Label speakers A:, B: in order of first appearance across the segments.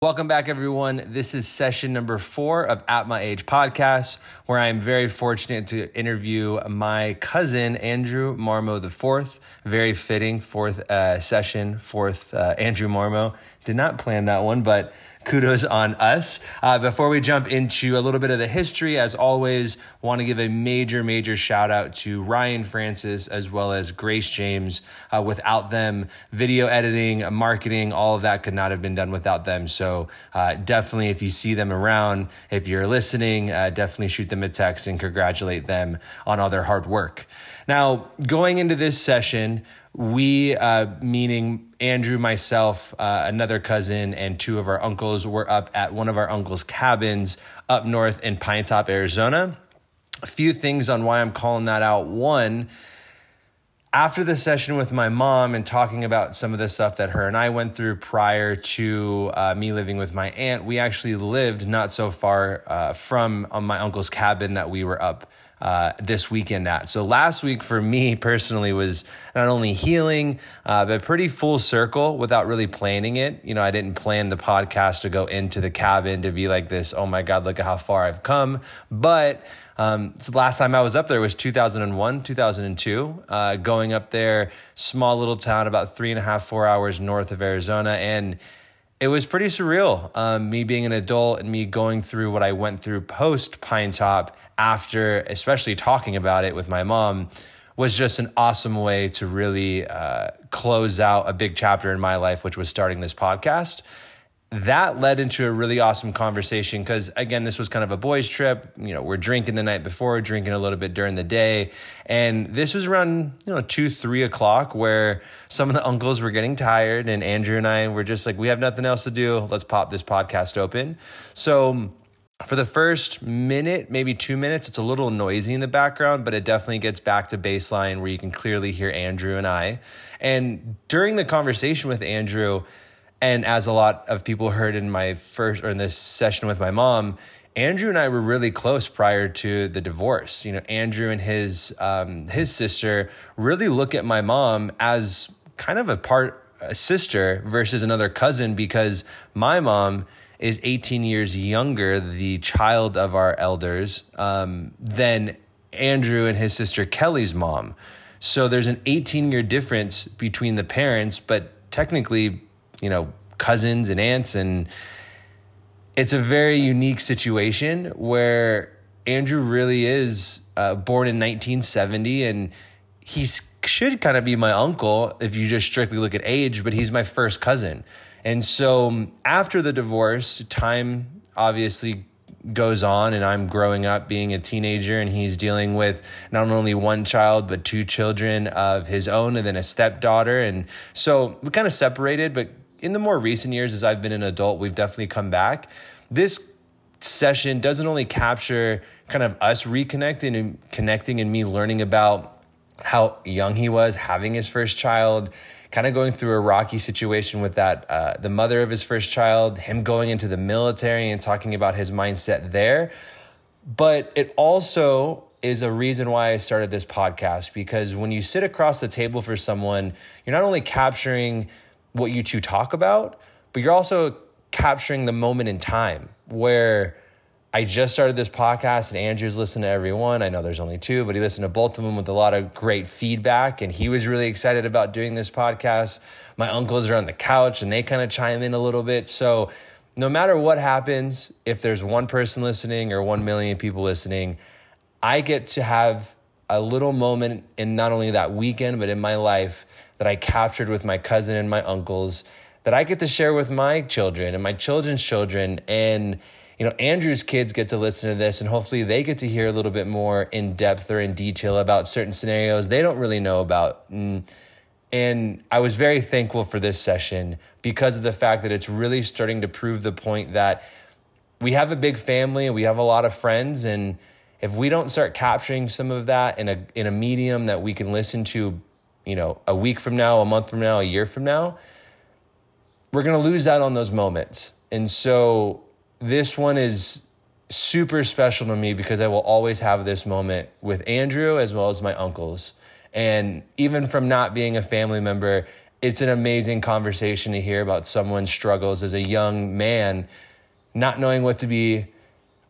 A: Welcome back, everyone. This is session number four of At My Age podcast, where I am very fortunate to interview my cousin, Andrew Marmo IV. Very fitting, fourth uh, session, fourth uh, Andrew Marmo. Did not plan that one, but kudos on us. Uh, before we jump into a little bit of the history, as always, want to give a major, major shout out to Ryan Francis as well as Grace James. Uh, without them, video editing, marketing, all of that could not have been done without them. So uh, definitely, if you see them around, if you're listening, uh, definitely shoot them a text and congratulate them on all their hard work. Now, going into this session, we, uh, meaning Andrew, myself, uh, another cousin, and two of our uncles, were up at one of our uncles' cabins up north in Pinetop, Arizona. A few things on why I'm calling that out. One, after the session with my mom and talking about some of the stuff that her and I went through prior to uh, me living with my aunt, we actually lived not so far uh, from uh, my uncle's cabin that we were up uh, this weekend at. So last week for me personally was not only healing, uh, but pretty full circle without really planning it. You know, I didn't plan the podcast to go into the cabin to be like this. Oh my God, look at how far I've come. But um, so the last time I was up there was 2001, 2002. Uh, going up there, small little town, about three and a half, four hours north of Arizona, and it was pretty surreal. Um, me being an adult and me going through what I went through post Pinetop after, especially talking about it with my mom, was just an awesome way to really uh, close out a big chapter in my life, which was starting this podcast. That led into a really awesome conversation because, again, this was kind of a boys' trip. You know, we're drinking the night before, drinking a little bit during the day. And this was around, you know, two, three o'clock where some of the uncles were getting tired. And Andrew and I were just like, we have nothing else to do. Let's pop this podcast open. So, for the first minute, maybe two minutes, it's a little noisy in the background, but it definitely gets back to baseline where you can clearly hear Andrew and I. And during the conversation with Andrew, and as a lot of people heard in my first or in this session with my mom, Andrew and I were really close prior to the divorce. You know, Andrew and his um, his sister really look at my mom as kind of a part a sister versus another cousin because my mom is 18 years younger, the child of our elders, um, than Andrew and his sister Kelly's mom. So there's an 18 year difference between the parents, but technically, you know, cousins and aunts. And it's a very unique situation where Andrew really is uh, born in 1970 and he should kind of be my uncle if you just strictly look at age, but he's my first cousin. And so um, after the divorce, time obviously goes on and I'm growing up being a teenager and he's dealing with not only one child but two children of his own and then a stepdaughter. And so we kind of separated but in the more recent years as I've been an adult we've definitely come back. This session doesn't only capture kind of us reconnecting and connecting and me learning about how young he was having his first child kind of going through a rocky situation with that, uh, the mother of his first child, him going into the military and talking about his mindset there. But it also is a reason why I started this podcast because when you sit across the table for someone, you're not only capturing what you two talk about, but you're also capturing the moment in time where I just started this podcast and Andrew's listened to every one. I know there's only two, but he listened to both of them with a lot of great feedback. And he was really excited about doing this podcast. My uncles are on the couch and they kind of chime in a little bit. So no matter what happens, if there's one person listening or 1 million people listening, I get to have a little moment in not only that weekend, but in my life that I captured with my cousin and my uncles that I get to share with my children and my children's children. And you know, Andrew's kids get to listen to this and hopefully they get to hear a little bit more in depth or in detail about certain scenarios they don't really know about. Mm, and I was very thankful for this session because of the fact that it's really starting to prove the point that we have a big family and we have a lot of friends and if we don't start capturing some of that in a in a medium that we can listen to, you know, a week from now, a month from now, a year from now, we're going to lose out on those moments. And so this one is super special to me because I will always have this moment with Andrew as well as my uncles. And even from not being a family member, it's an amazing conversation to hear about someone's struggles as a young man, not knowing what to be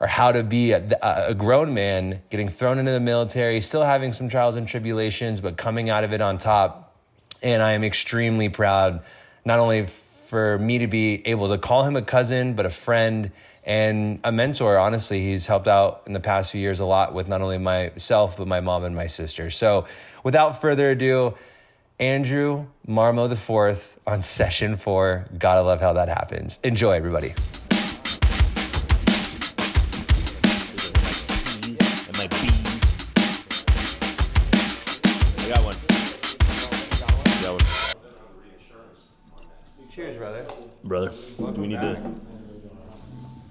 A: or how to be a, a, grown man, getting thrown into the military, still having some trials and tribulations, but coming out of it on top. And I am extremely proud, not only for me to be able to call him a cousin, but a friend and a mentor. Honestly, he's helped out in the past few years a lot with not only myself, but my mom and my sister. So without further ado, Andrew Marmo IV on session four. Gotta love how that happens. Enjoy, everybody. Brother.
B: Do we need to?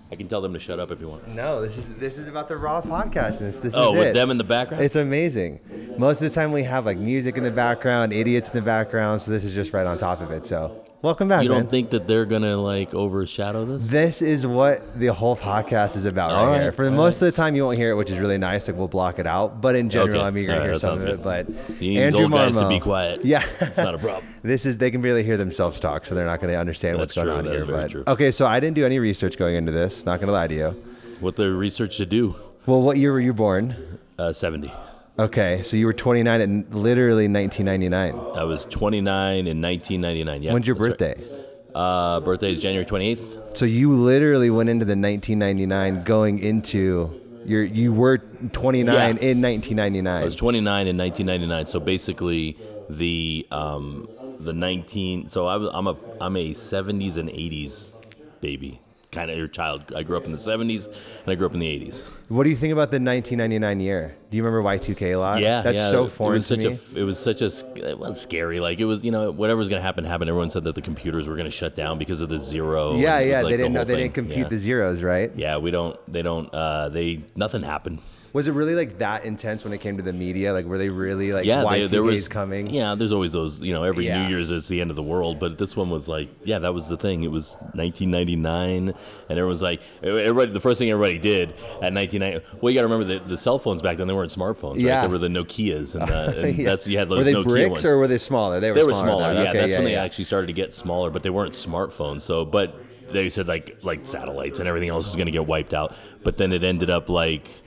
B: I can tell them to shut up if you want.
A: No, this is this is about the raw podcast. This, this
B: oh,
A: is
B: with
A: it.
B: them in the background.
A: It's amazing. Most of the time we have like music in the background, idiots in the background. So this is just right on top of it. So Welcome back.
B: You don't
A: man.
B: think that they're gonna like overshadow this?
A: This is what the whole podcast is about right, right, here. For the most right. of the time, you won't hear it, which is really nice. Like we'll block it out. But in general, okay. I'm eager to hear some of it. But
B: you need Andrew old Marmo, guys to be quiet.
A: Yeah,
B: it's not a problem.
A: this is they can barely hear themselves talk, so they're not going to understand
B: That's
A: what's going
B: true.
A: on
B: that
A: here.
B: But true.
A: okay, so I didn't do any research going into this. Not going to lie to you.
B: What the research to do?
A: Well, what year were you born?
B: Uh, Seventy.
A: Okay, so you were 29 in literally 1999.
B: I was 29 in 1999. Yeah.
A: When's your birthday?
B: Right. Uh, birthday is January 28th.
A: So you literally went into the 1999 going into your you were 29 yeah. in 1999. I
B: was 29 in 1999. So basically the um, the 19 so I was I'm a I'm a 70s and 80s baby kind of your child. I grew up in the 70s and I grew up in the 80s.
A: What do you think about the 1999 year? Do you remember Y2K a lot?
B: Yeah,
A: that's
B: yeah.
A: so foreign
B: it was such
A: to me.
B: A, it was such a it was scary. Like it was, you know, whatever was going to happen happened. Everyone said that the computers were going to shut down because of the zero.
A: Yeah, yeah.
B: Like
A: they didn't
B: the
A: know they didn't compute yeah. the zeros, right?
B: Yeah, we don't. They don't. Uh, they nothing happened.
A: Was it really like that intense when it came to the media? Like, were they really like yeah, Y2K's there was coming?
B: Yeah, there's always those. You know, every yeah. New Year's is the end of the world, but this one was like, yeah, that was the thing. It was 1999, and everyone was like, everybody. The first thing everybody did at 1990. Well, you got to remember the, the cell phones back then. They weren't smartphones. Right?
A: Yeah,
B: they were the Nokia's, and, uh, and yeah. that's you had those
A: were they
B: Nokia
A: bricks
B: ones.
A: or were they smaller?
B: They were. They were smaller. Yeah, okay, that's yeah, when they actually started to get smaller, but they weren't smartphones. So, but they said like like satellites and everything else is going to get wiped out. But then it ended up like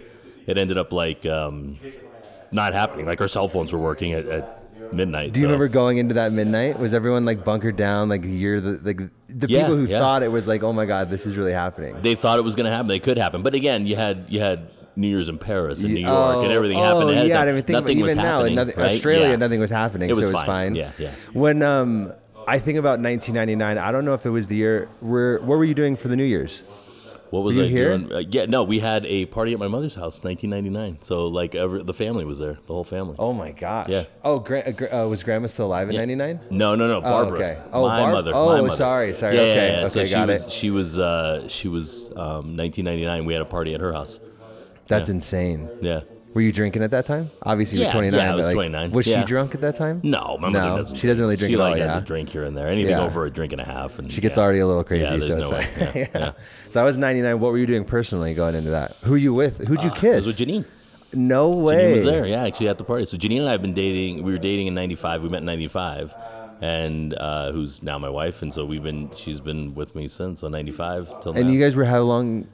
B: it ended up like um, not happening. Like our cell phones were working at, at midnight.
A: Do you
B: so.
A: remember going into that midnight? Was everyone like bunkered down? Like you're the like the
B: yeah,
A: people who
B: yeah.
A: thought it was like, oh my god, this is really happening.
B: They thought it was going to happen. They could happen, but again, you had you had New Year's in Paris and New York
A: oh,
B: and everything
A: oh,
B: happened ahead
A: yeah, I didn't think
B: nothing
A: even
B: was
A: now
B: happening.
A: in nothing,
B: right?
A: Australia,
B: yeah.
A: nothing was happening,
B: it was
A: so it was
B: fine.
A: fine.
B: Yeah, yeah.
A: When um, I think about 1999, I don't know if it was the year. Where what were you doing for the New Year's?
B: What was
A: Were
B: I doing? Uh, yeah, no, we had a party at my mother's house, 1999. So like every, the family was there, the whole family.
A: Oh my gosh.
B: Yeah.
A: Oh, gra- uh, uh, was Grandma still alive in
B: Yeah.
A: '99?
B: No, no, no, Barbara.
A: okay. Oh,
B: my
A: Barb-
B: mother.
A: oh,
B: my mother.
A: sorry, sorry,
B: Yeah,
A: okay,
B: yeah, yeah. so
A: okay,
B: she
A: got
B: was, she was, uh, she was, um, 1999. We had a party at her house.
A: That's
B: Yeah.
A: insane.
B: Yeah.
A: Were you drinking at that time? Obviously, you
B: Yeah,
A: were 29.
B: yeah, I
A: but,
B: was
A: like,
B: 29,
A: Was
B: yeah.
A: she drunk at that time?
B: No, my
A: No,
B: mother doesn't.
A: she doesn't really drink
B: She
A: at all,
B: like has
A: yeah.
B: a drink here and there. Anything
A: Yeah.
B: over a drink and a half, and
A: She gets
B: yeah.
A: already a little crazy.
B: Yeah, there's
A: so
B: no way.
A: fine.
B: Yeah, yeah.
A: So I was 99. What were you doing personally going into that? Who you with? Who'd you
B: I
A: kiss?
B: was with Janine.
A: no way.
B: Janine was there, yeah, actually at the party. So Janine and I have been dating. We were dating in '95. We met in '95, and uh, who's now my wife. And so we've been. She's been with me since so '95 till now.
A: And you guys were how long?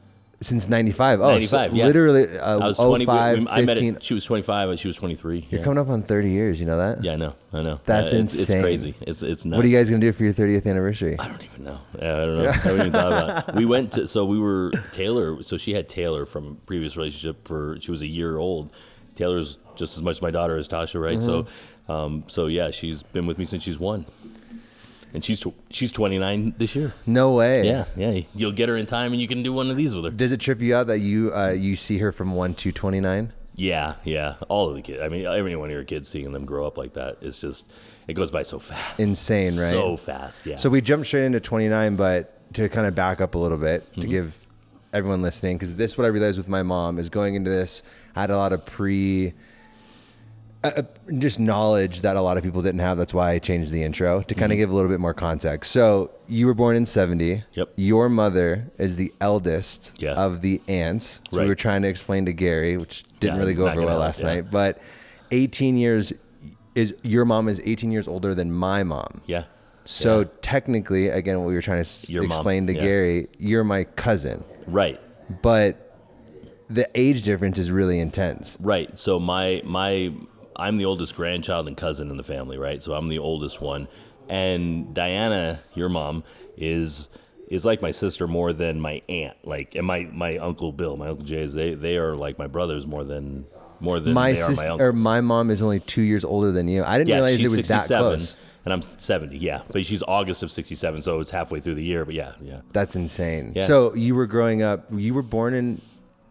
A: Since 95. Oh,
B: 95,
A: so
B: yeah.
A: literally uh,
B: I was 20.
A: 05,
B: we- I met
A: 15.
B: it. She was 25. and She was 23.
A: You're
B: yeah.
A: coming up on 30 years. You know that?
B: Yeah, I know. I know.
A: That's
B: Yeah, it's, It's crazy. It's it's nuts.
A: What are you guys going to do for your 30th anniversary?
B: I don't even know. Yeah, I don't know. I haven't even thought about it. We went to, so we were Taylor. So she had Taylor from previous relationship for, she was a year old. Taylor's just as much my daughter as Tasha, right?
A: Mm-hmm.
B: So, um, so yeah, she's been with me since she's one. And she's, tw- she's 29 this year.
A: No way.
B: Yeah, yeah. You'll get her in time and you can do one of these with her.
A: Does it trip you out that you uh, you see her from 1 to 29?
B: Yeah, yeah. All of the kids. I mean, every one of your kids seeing them grow up like that, it's just, it goes by so fast.
A: Insane, right?
B: So fast, yeah.
A: So we jumped straight into 29, but to kind of back up a little bit
B: Mm-hmm.
A: to give everyone listening, because this what I realized with my mom is going into this, I had a lot of pre, uh, uh, just knowledge that a lot of people didn't have. That's why I changed the intro to kind of give a little bit more context. So you were born in 70.
B: Mm-hmm. Yep.
A: Your mother is the eldest
B: Yeah.
A: of the aunts. So we
B: Right.
A: were trying to explain to Gary, which didn't
B: Yeah,
A: really go
B: not
A: over
B: gonna
A: well
B: help,
A: last
B: yeah.
A: night, but 18 years is your mom is 18 years older than my mom.
B: yeah.
A: So technically, again, what we were trying to s-
B: Your mom,
A: explain to
B: yeah.
A: Gary, you're my cousin,
B: Right.
A: but the age difference is really intense.
B: Right. So my my I'm the oldest grandchild and cousin in the family, right? So I'm the oldest one, and Diana, your mom, is is like my sister more than my aunt. Like, and my my uncle Bill, my uncle Jay's, they they are like my brothers more than more than
A: My
B: they are my uncles.
A: or my mom is only two years older than you. I didn't
B: yeah,
A: realize it was that
B: 67,
A: close.
B: and I'm 70. Yeah, but she's August of 67, so it's halfway through the year. But yeah, yeah,
A: That's insane.
B: Yeah.
A: So you were growing up. You were born in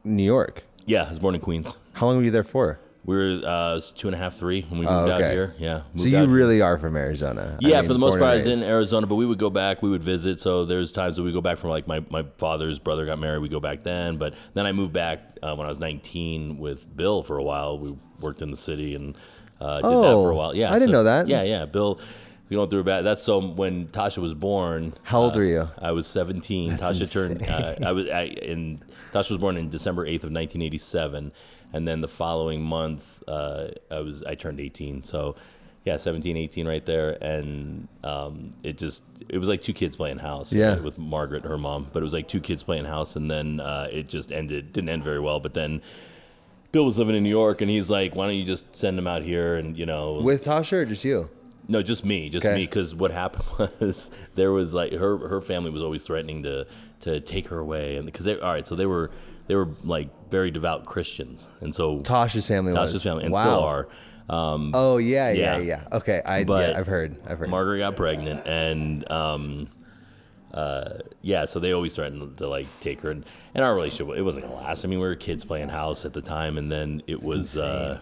A: New York.
B: yeah. I was born in Queens.
A: How long were you there for?
B: We were uh, two and a half, three when we moved
A: Oh,
B: out here. Yeah.
A: So you
B: out here.
A: really are from Arizona. I
B: Yeah,
A: mean,
B: for the most part, I was in. Arizona, but we would go back, we would visit. So there's times that we go back from like my, my father's brother got married, we go back then. But then I moved back uh, when I was 19 with Bill for a while. We worked in the city and uh, did that
A: Oh,
B: for a while. Yeah,
A: I didn't know that.
B: Yeah, yeah. Bill, we went through a bad. That's so when Tasha was born.
A: How old
B: uh,
A: were you?
B: I was 17. Tasha turned. Uh, I was I, in. Tasha was born in December 8th of 1987, and then the following month, uh, I was I turned 18. So, yeah, 17, 18, right there, and um, it just it was like two kids playing house.
A: Yeah.
B: right, with Margaret, her mom, but it was like two kids playing house, and then uh, it just ended. Didn't end very well, but then. Bill was living in New York, and he's like, "Why don't you just send him out here?" And you know,
A: with Tasha or just you?
B: no, just me, just
A: Okay.
B: me. Because what happened was there was like her her family was always threatening to to take her away, and because they all right, so they were they were like very devout Christians, and so
A: Tasha's family was.
B: Tasha's family and
A: wow.
B: still are. Um,
A: Oh yeah, yeah,
B: Yeah.
A: yeah. Okay, I
B: But
A: yeah, I've heard. I've heard.
B: Margaret got pregnant, and um, uh, yeah, so they always threatened to like take her, and, and our relationship it wasn't gonna last. I mean, we were kids playing house at the time, and then it was uh,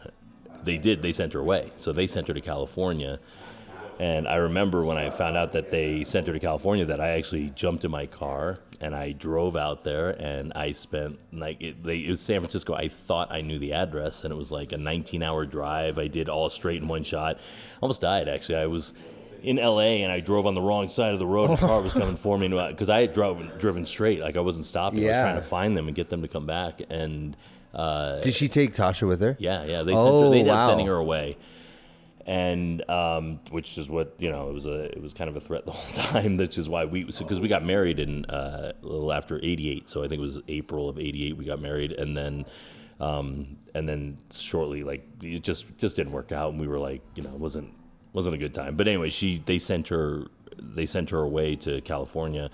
B: they did they sent her away, so they sent her to California. And I remember when I found out that they sent her to California, that I actually jumped in my car and I drove out there, and I spent like it, they, it was San Francisco. I thought I knew the address, and it was like a 19-hour drive. I did all straight in one shot. Almost died actually. I was in LA and I drove on the wrong side of the road. and The car was coming for me because I had drove, driven straight, like I wasn't stopping. I was
A: Yeah.
B: trying to find them and get them to come back. And uh,
A: Did she take Tasha with her?
B: yeah, yeah, they sent
A: Oh,
B: her, they ended up sending her away, and um, which is what you know it was a it was kind of a threat the whole time. Which is why we because we got married in uh, a little after '88, so I think it was April of '88 we got married, and then. Um, and then shortly, like it just just didn't work out, and we were like, you know, it wasn't wasn't a good time. But anyway, she they sent her they sent her away to California,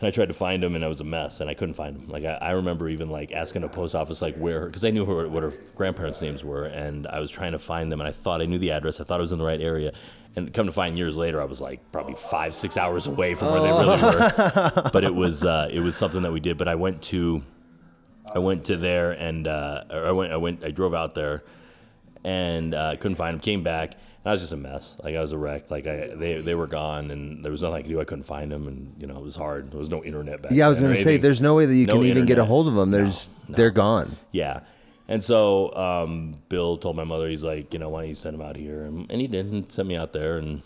B: and I tried to find him, and I was a mess, and I couldn't find him. Like I, I remember even like asking a post office like where because I knew her what her grandparents' names were, and I was trying to find them, and I thought I knew the address. I thought I was in the right area, and come to find years later, I was like probably five six hours away from where they really were. But it was uh, it was something that we did. But I went to I went to there, and uh, I went I went I drove out there, and uh, couldn't find him. Came back. I was just a mess. Like I was a wreck. Like I, they, they were gone, and there was nothing I could do. I couldn't find them, and you know it was hard. There was no internet back.
A: Yeah, I was gonna say, there's no way that you
B: No
A: can even get a hold of them. There's,
B: No,
A: they're gone.
B: Yeah. And so um, Bill told my mother, he's like, you know, why don't you send him out here? And, and he did, and sent me out there. And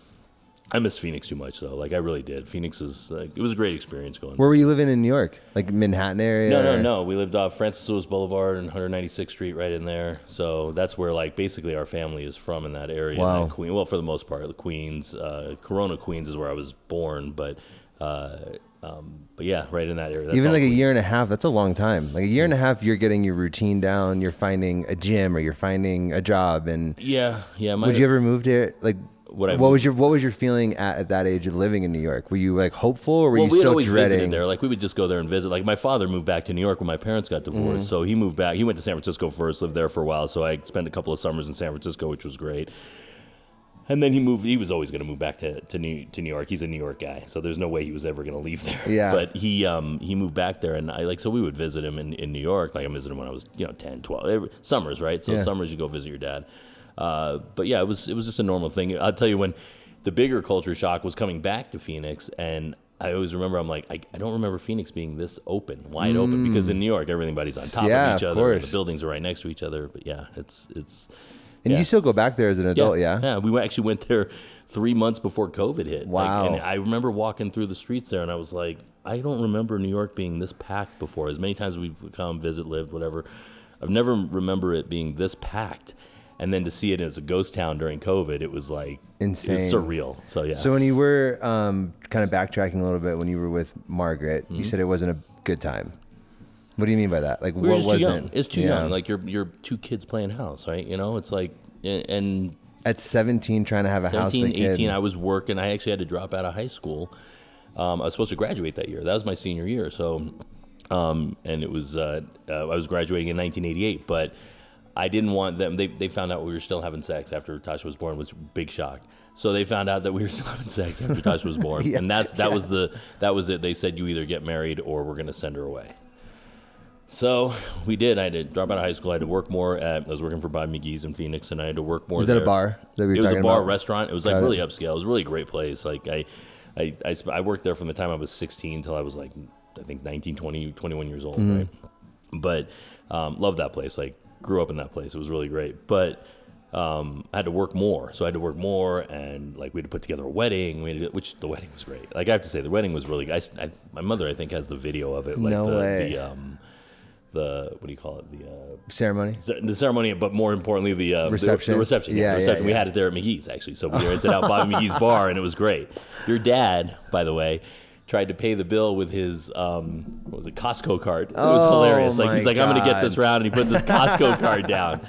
B: I miss Phoenix too much, though. Like I really did. Phoenix is like it was a great experience going.
A: Where were you living in New York? Like Manhattan area?
B: No, no, no. We lived off Francis Lewis Boulevard and 196th Street, right in there. So that's where, like, basically our family is from in that area.
A: Wow.
B: that Queen. Well, for the most part, the Queens, uh, Corona, Queens is where I was born, but, uh, um, but yeah, right in that area. That's
A: Even like a year and a half, that's a long time. Like a year and a half, you're getting your routine down. You're finding a gym or you're finding a job. And
B: Yeah, yeah. My,
A: would you ever move to like?
B: Would I
A: what was your What was your feeling at, at that age of living in New York? Were you like hopeful or were
B: well,
A: you
B: we
A: still
B: always
A: dreading?
B: visited there. Like we would just go there and visit. Like my father moved back to New York when my parents got divorced,
A: Mm-hmm.
B: so he moved back. He went to San Francisco first, lived there for a while. So I spent a couple of summers in San Francisco, which was great. And then he moved. He was always going to move back to, to New to New York. He's a New York guy, so there's no way he was ever going to leave there.
A: Yeah.
B: But he um he moved back there, and I like so we would visit him in, in New York. Like I visited him when I was you know 10, 12, every, summers, right? So
A: Yeah.
B: summers you go visit your dad. Uh, but yeah, it was it was just a normal thing. I'll tell you when the bigger culture shock was coming back to Phoenix, and I always remember I'm like I, I don't remember Phoenix being this open, wide open, because in New York everybody's on top
A: Mm. Yeah,
B: of each
A: of
B: other, the buildings are right next to each other. But yeah, it's it's
A: and
B: yeah.
A: you still go back there as an adult, yeah?
B: yeah. We actually went there three months before COVID hit. Like,
A: Wow.
B: and I remember walking through the streets there, and I was like, I don't remember New York being this packed before. As many times we've come, visit, lived, whatever, I've never remember it being this packed. And then to see it as a ghost town during COVID, it was like
A: Insane.
B: it was surreal. So yeah.
A: So when you were um, kind of backtracking a little bit, when you were with Margaret,
B: Mm-hmm.
A: you said it wasn't a good time. What do you mean by that? Like,
B: we
A: what wasn't?
B: It's too
A: Yeah.
B: young. Like you're you're two kids playing house, right? You know, it's like and.
A: At 17, trying to have a house
B: 17,
A: with a kid.
B: I was working. I actually had to drop out of high school. Um, I was supposed to graduate that year. That was my senior year. So, um, and it was uh, uh, I was graduating in 1988, but I didn't want them. They, they found out we were still having sex after Tasha was born, which was big shock. So they found out that we were still having sex after Tasha was born,
A: Yeah.
B: and that's that was the that was it. They said you either get married or we're going to send her away. So we did. I had to drop out of high school. I had to work more at. I was working for Bob McGee's in Phoenix, and I had to work more.
A: Was that a bar that we
B: it was a bar
A: about?
B: restaurant. It was like
A: Got it.
B: really upscale. It was a really great place. Like I, I, I, I worked there from the time I was 16 till I was like I think 19, 20, 21 years old.
A: Mm-hmm.
B: Right. But um, loved that place. Like grew up in that place. It was really great. But um, I had to work more, so I had to work more, and like we had to put together a wedding. We had to, which the wedding was great. Like I have to say, the wedding was really. I, I- my mother, I think, has the video of it. Like
A: No
B: the,
A: way.
B: the um, the what do you call it? The uh,
A: ceremony.
B: ce- the ceremony, but more importantly, the uh,
A: Reception.
B: The, reception, yeah,
A: Yeah,
B: the
A: yeah,
B: reception. We had it there at McGee's actually, so we rented out Bobby McGee's bar, and it was great. Your dad, by the way, tried to pay the bill with his um, what was it, Costco card. It was
A: Oh,
B: hilarious. Like he's like, I'm going to get this round, and he puts his Costco card down.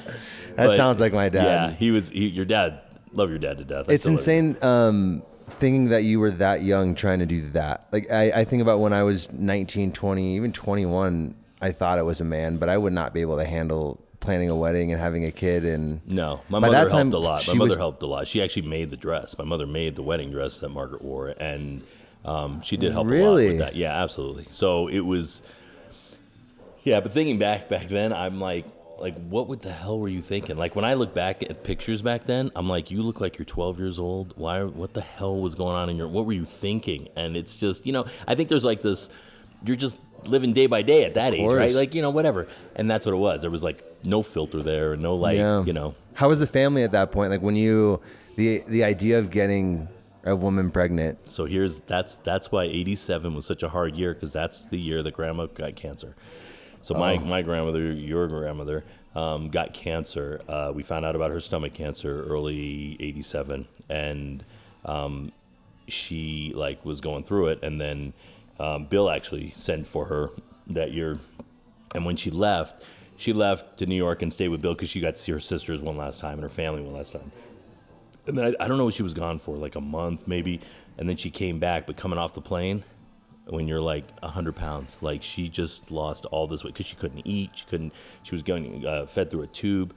A: That sounds like my dad.
B: Yeah, he was. He, your dad. Love your dad to death. I
A: It's
B: still love him.
A: insane um, thinking that you were that young trying to do that. Like, I, I think about when I was 19, 20, even 21, I thought I was a man, but I would not be able to handle planning a wedding and having a kid. And
B: No, my mother
A: that time,
B: helped a lot. My mother
A: was-
B: helped a lot. She actually made the dress. My mother made the wedding dress that Margaret wore, and um, she did help a lot with that. Yeah, absolutely. So it was, yeah. But thinking back back then, I'm like, like, what would the hell were you thinking? Like when I look back at pictures back then, I'm like, you look like you're 12 years old. Why? What the hell was going on in your? What were you thinking? And it's just, you know, I think there's like this. You're just living day by day at that age, right? Like you know, whatever. And that's what it was. There was like no filter there, and no like,
A: Yeah.
B: you know.
A: How was the family at that point? Like when you, the the idea of getting a woman pregnant.
B: So here's that's that's why 87 was such a hard year because that's the year that grandma got cancer. So my,
A: Oh.
B: my grandmother, your grandmother, um, got cancer. Uh, we found out about her stomach cancer early 87 and um, she like was going through it and then um, Bill actually sent for her that year and when she left, she left to New York and stayed with Bill because she got to see her sisters one last time and her family one last time. And then I, I don't know what she was gone for, like a month maybe. And then she came back, but coming off the plane, when you're like 100 pounds, like she just lost all this weight because she couldn't eat. She couldn't, she was going uh, fed through a tube.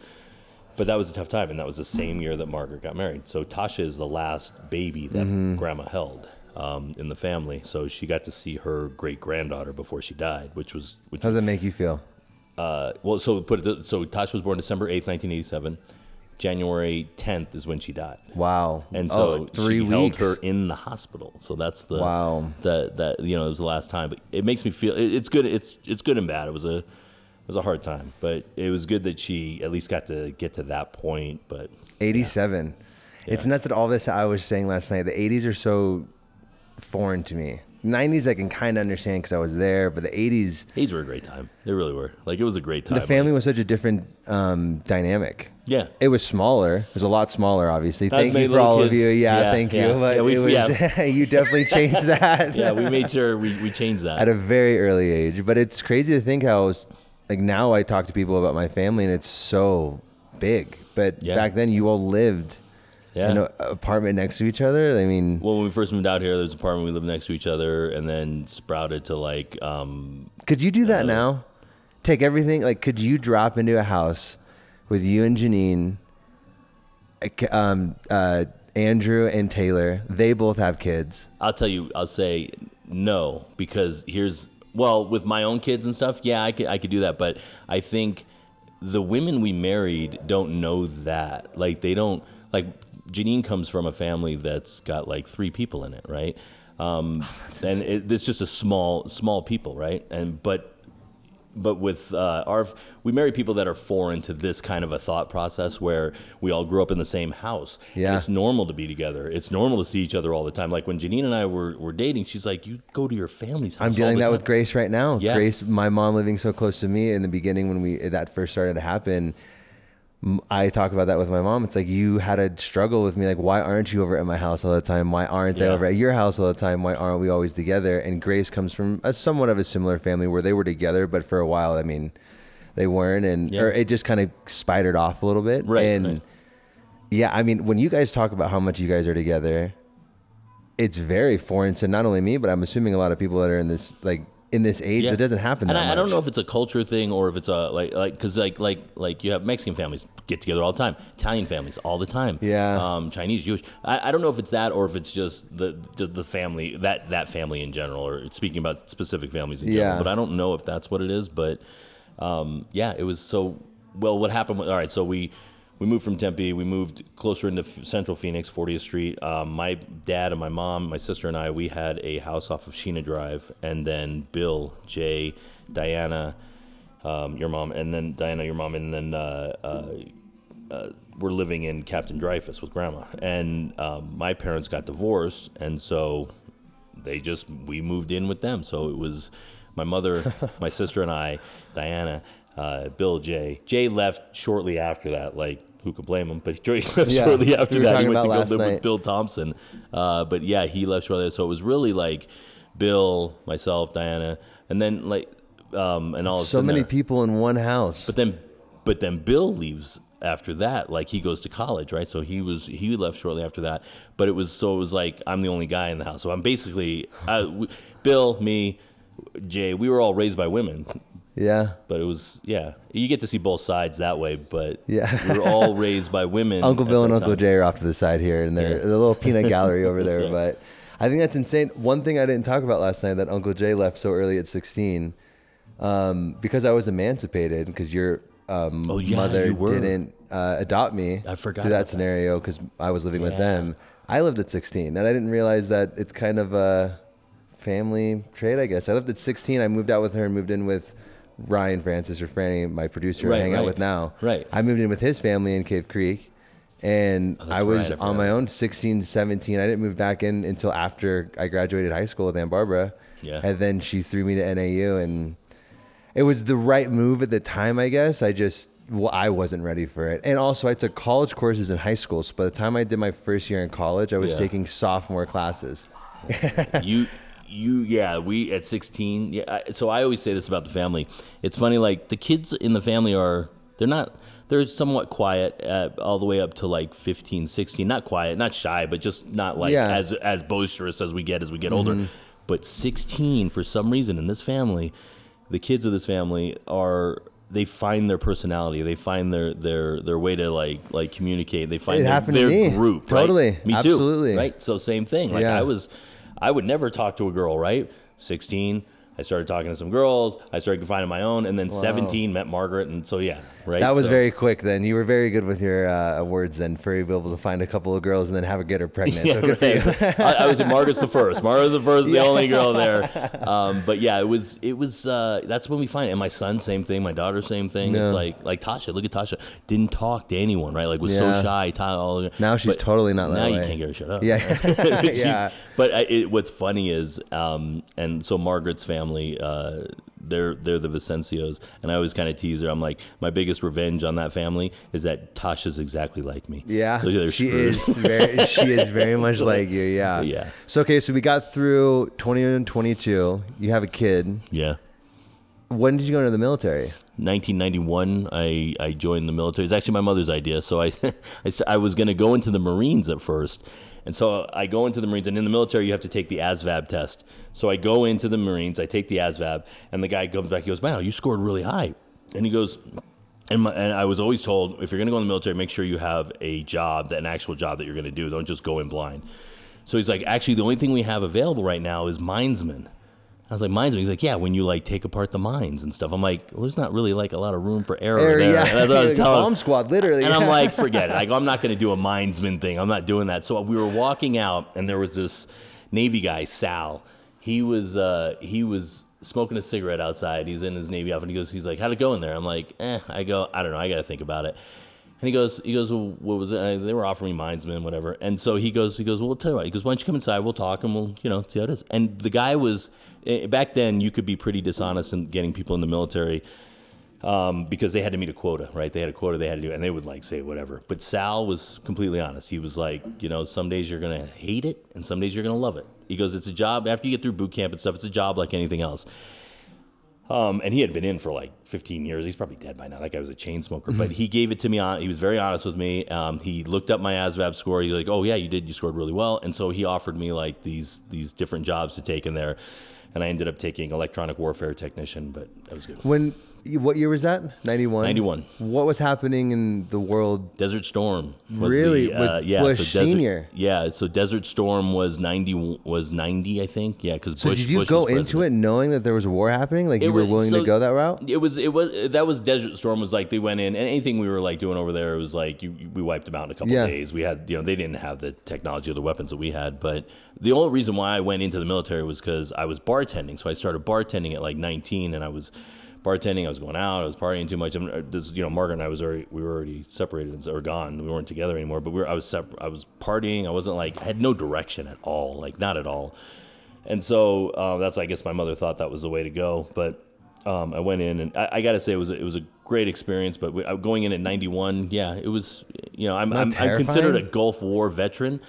B: But that was a tough time. And that was the same year that Margaret got married. So Tasha is the last baby that
A: Mm-hmm.
B: grandma held. Um, in the family, so she got to see her great granddaughter before she died, which was which
A: How does that make you feel?
B: uh, well, so put it. So Tasha was born December eighth, nineteen eighty-seven. January tenth is when she died,
A: Wow.
B: and oh, so
A: oh, three
B: she
A: weeks.
B: held her in the hospital. So that's the
A: Wow.
B: that that you know it was the last time, but it makes me feel it, it's good. It's it's good and bad. It was a it was a hard time, but it was good that she at least got to get to that point. But
A: 87. It's nuts that all this I was saying last night. The 80s are so foreign to me. 90s I can kind of understand because I was there, but the 80s,
B: these were a great time. They really were. Like it was a great time.
A: the family was such a different um, dynamic.
B: yeah.
A: It was smaller. It was a lot smaller, obviously.
B: Not
A: thank you for all of you. Yeah,
B: Yeah,
A: thank
B: yeah.
A: you. But
B: Yeah, we-
A: was
B: yeah.
A: you definitely changed that.
B: Yeah, we made sure we, we changed that.
A: at a very early age. But it's crazy to think how it's, like now I talk to people about my family and it's so big. But back then you all lived
B: yeah.
A: an apartment next to each other. I mean,
B: Well, when we first moved out here, there was an apartment we lived next to each other, and then sprouted to like, um,
A: could you do that
B: Uh,
A: now? Take everything. Like, could you drop into a house with you and Janine, um, uh, Andrew and Taylor? They both have kids.
B: I'll tell you, I'll say no because here's well with my own kids and stuff. Yeah, I could I could do that, but I think the women we married don't know that. Like they don't like Janine comes from a family that's got like three people in it, right? Um, and it, it's just a small small people, right? And but but with uh, our we marry people that are foreign to this kind of a thought process where we all grew up in the same house And
A: Yeah.
B: it's normal to be together it's normal to see each other all the time like when janine and i were, were dating she's like you go to your family's house
A: I'm dealing that with. Grace right now.
B: Yeah.
A: Grace, my mom living so close to me in the beginning when we that first started to happen. I talk about that with my mom. It's like you had a struggle with me. Like, why aren't you over at my house all the time? Why aren't they
B: Yeah.
A: over at your house all the time? Why aren't we always together? And Grace comes from a somewhat of a similar family where they were together, but for a while, I mean, they weren't, and
B: Yeah.
A: or it just kind of spidered off a little bit.
B: Right,
A: And
B: right.
A: yeah, I mean, when you guys talk about how much you guys are together, it's very foreign to not only me, but I'm assuming a lot of people that are in this like in this age. It doesn't happen.
B: And
A: that
B: I, I don't know if it's a culture thing or if it's a like like because like like like you have Mexican families get together all the time, Italian families all the time,
A: Yeah.
B: um, Chinese, Jewish. I, I don't know if it's that or if it's just the the, the family that that family in general, or speaking about specific families in general.
A: Yeah.
B: But I don't know if that's what it is. But um, yeah, it was so well. What happened? Was, all right, so we. We moved from Tempe. We moved closer into Central Phoenix, 40th Street. Um, my dad and my mom, my sister and I, we had a house off of Sheena Drive, and then Bill, Jay, Diana, um, your mom, and then Diana, your mom, and then uh, uh, uh, we're living in Captain Dreyfus with Grandma. And um, my parents got divorced, and so they just we moved in with them. So it was my mother, my sister, and I, Diana, uh, Bill, Jay. Jay left shortly after that. Like who could blame him? But left
A: Yeah,
B: shortly after
A: we
B: that. He went to go live
A: night.
B: with Bill Thompson. Uh, but yeah, he left shortly. After. So it was really like Bill, myself, Diana, and then like um, and all
A: so many
B: there-
A: people in one house.
B: but then, but then Bill leaves after that. Like he goes to college, right? So he was he left shortly after that. But it was so it was like I'm the only guy in the house. So I'm basically I, Bill, me, Jay. We were all raised by women,
A: yeah,
B: but it was yeah. You get to see both sides that way. But
A: Yeah.
B: we were all raised by women.
A: Uncle Bill and Uncle
B: time.
A: Jay are off to the side here, and they're
B: Yeah.
A: the little peanut gallery over there.
B: That's
A: But I think that's insane. One thing I didn't talk about last night that Uncle Jay left so early at 16, um, because I was emancipated because your um,
B: Oh, yeah,
A: mother didn't uh, adopt me.
B: I forgot
A: through that scenario because I was living with them. I lived at 16, and I didn't realize that it's kind of a family trait. I guess I lived at 16. I moved out with her and moved in with. Ryan Francis or Franny, my producer,
B: Right,
A: I hang out with now.
B: Right.
A: I moved in with his family in Cave Creek, and
B: Oh,
A: I was
B: right, I
A: on my own 16 17 i didn't move back in until after i graduated high school with aunt barbara
B: Yeah.
A: and then she threw me to nau and it was the right move at the time i guess i just well, i wasn't ready for it and also i took college courses in high school so by the time i did my first year in college i was
B: Yeah.
A: taking sophomore classes
B: you you yeah we at 16 yeah I, so i always say this about the family it's funny like the kids in the family are they're not they're somewhat quiet uh, all the way up to like 15 16 not quiet not shy but just not like
A: Yeah. Mm-hmm.
B: as as boisterous as we get as we get older but 16 for some reason in this family the kids of this family are they find their personality they find their their their way to like like communicate they find
A: It
B: their, their group right?
A: Totally.
B: me too
A: Absolutely.
B: right so same thing like
A: Yeah.
B: i was I would never talk to a girl, right? 16, I started talking to some girls. I started finding my own, and then 17 met Margaret, and so yeah, right.
A: that was
B: So-
A: very quick then you were very good with your uh, words then for you to be able to find a couple of girls and then have her get her pregnant
B: Yeah,
A: so good for you
B: right. I, I was at Margaret's the first. Margaret's the first, the only girl there. Um, but yeah, it was it was uh, that's when we find it. And my son, same thing. My daughter, same thing. It's like like Tasha. Look at Tasha. Didn't talk to anyone, right? Like was so shy. Ta- all,
A: Now she's totally not that
B: Now you
A: way.
B: can't get her shut up.
A: Yeah.
B: She's-
A: Yeah.
B: But I, it, what's funny is, um, and so Margaret's family, uh, they're they're the Vicencios, and I always kind of tease her. I'm like, my biggest revenge on that family is that Tasha's exactly like me.
A: Yeah,
B: so they're
A: she
B: screwed.
A: is. Very, she is very much like you. Yeah.
B: Yeah.
A: So okay, so we got through 20 and 22. You have a kid.
B: yeah.
A: When did you go into the military?
B: 1991, I, I joined the military. It's actually my mother's idea. So I I was going to go into the Marines at first. And so I go into the Marines, and in the military, you have to take the ASVAB test. So I go into the Marines, I take the ASVAB, and the guy comes back, he goes, Wow, you scored really high. And he goes, and, my, and I was always told, if you're going to go in the military, make sure you have a job, an actual job that you're going to do. Don't just go in blind. So he's like, actually, the only thing we have available right now is minesman. I was like, minesman. He's like, yeah, when you like take apart the mines and stuff. I'm like, well, there's not really like a lot of room for error
A: Or,
B: there.
A: yeah,
B: And that's what I was telling.
A: bomb squad, literally.
B: And I'm like, forget it. I go, I'm not going to do a minesman thing. I'm not doing that. So we were walking out, and there was this Navy guy, Sal. He was uh, he was smoking a cigarette outside. He's in his Navy outfit. He goes, he's like, how'd it go in there? I'm like, eh. I go, I don't know. I got to think about it. And he goes, he goes, well, what was it? They were offering me minesman, whatever. And so he goes, he goes, well, we'll tell you what. He goes, why don't you come inside? We'll talk and we'll, you know, see how it is. And the guy was, back then, you could be pretty dishonest in getting people in the military. um, because they had to meet a quota, right? They had a quota they had to do, and they would like say whatever. But Sal was completely honest. He was like, you know, some days you're gonna hate it, and some days you're gonna love it. He goes, it's a job. After you get through boot camp and stuff, it's a job like anything else. Um, and he had been in for like 15 years. He's probably dead by now. That guy was a chain smoker, mm-hmm. but he gave it to me on. He was very honest with me. Um, he looked up my ASVAB score. He's like, "Oh yeah, you did. You scored really well." And so he offered me like these these different jobs to take in there, and I ended up taking electronic warfare technician. But that was good.
A: When what year was that? 91?
B: 91.
A: What was happening in the world?
B: Desert Storm.
A: really?
B: The, uh, yeah. Bush so Desert, Senior. Yeah. So Desert Storm was 90. Was 90, I think. Yeah. Because
A: so
B: Bush.
A: did you
B: Bush
A: go into it knowing that there was a war happening? Like you were willing so to go that route?
B: It was. It was. That was Desert Storm. Was like they went in, and anything we were like doing over there it was like you, we wiped them out in a couple yeah. days. We had, you know, they didn't have the technology or the weapons that we had, but the only reason why I went into the military was because I was bartending. So I started bartending at like 19, and I was bartending. I was going out. I was partying too much. I uh, this, you know, Margaret and I was already we were already separated or gone. We weren't together anymore. But we were. I was separ- I was partying. I wasn't like I had no direction at all. Like not at all. And so uh, that's I guess my mother thought that was the way to go. But um, I went in and I, I got to say it was a, it was a great experience. But we, going in at 91, yeah, it was. You know, I'm I'm, I'm considered a Gulf War veteran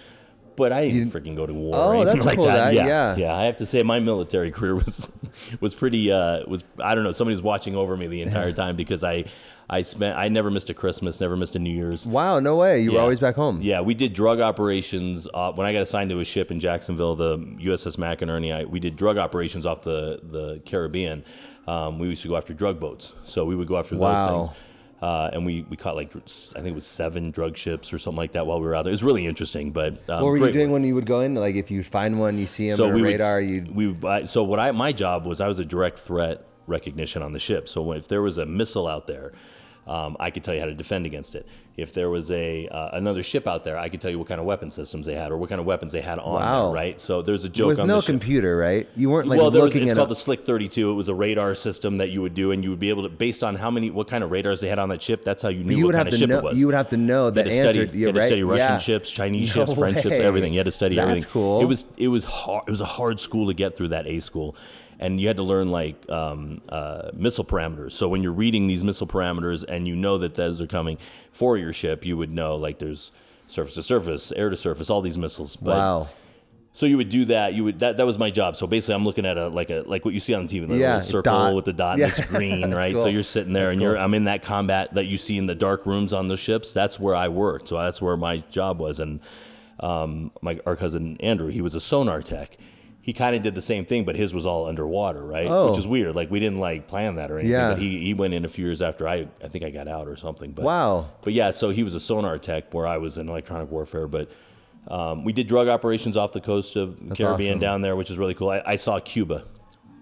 B: but I didn't freaking go to war oh, or anything that's like cool, that. that. Yeah, yeah, yeah, I have to say my military career was was pretty uh, was I don't know somebody was watching over me the entire time because I I spent I never missed a Christmas, never missed a New Year's.
A: Wow, no way! You yeah. were always back home.
B: Yeah, we did drug operations uh, when I got assigned to a ship in Jacksonville, the USS McInerney. I, we did drug operations off the the Caribbean. Um, we used to go after drug boats, so we would go after wow. those things. Uh, and we, we caught like I think it was seven drug ships or something like that while we were out there. It was really interesting. But
A: um, what were you doing when you would go in? Like if you find one, you see them so on a radar,
B: you we I, so what I my job was I was a direct threat recognition on the ship. So if there was a missile out there um, I could tell you how to defend against it. If there was a uh, another ship out there, I could tell you what kind of weapon systems they had or what kind of weapons they had on wow. there, right? So there's a joke
A: was
B: on
A: no
B: the
A: computer, right? You weren't like
B: well,
A: there
B: was,
A: it's
B: called the Slick 32. It was a radar system that you would do, and you would be able to, based on how many, what kind of radars they had on that ship, that's how you knew you what kind of ship
A: know,
B: it was.
A: You would have to know that
B: you
A: answer.
B: Study, you had to study Russian
A: yeah.
B: ships, Chinese no ships, French ships, everything. You had to study
A: that's
B: everything.
A: cool.
B: It was it was hard. It was a hard school to get through that A school and you had to learn like um, uh, missile parameters. So when you're reading these missile parameters and you know that those are coming for your ship, you would know like there's surface to surface, air to surface, all these missiles.
A: But, wow.
B: So you would do that. You would that that was my job. So basically, I'm looking at a like a like what you see on TV, the
A: yeah,
B: little circle
A: dot.
B: with the dot, yeah. and it's green, right? Cool. So you're sitting there, that's and cool. you're I'm in that combat that you see in the dark rooms on the ships. That's where I worked. So that's where my job was, and um, my our cousin Andrew, he was a sonar tech, he kind of did the same thing, but his was all underwater, right?
A: Oh.
B: Which is weird. Like we didn't like plan that or anything. Yeah. But he, he went in a few years after I I think I got out or something. But
A: wow.
B: But yeah, so he was a sonar tech where I was in electronic warfare. But um, we did drug operations off the coast of the That's Caribbean awesome. down there, which is really cool. I, I saw Cuba.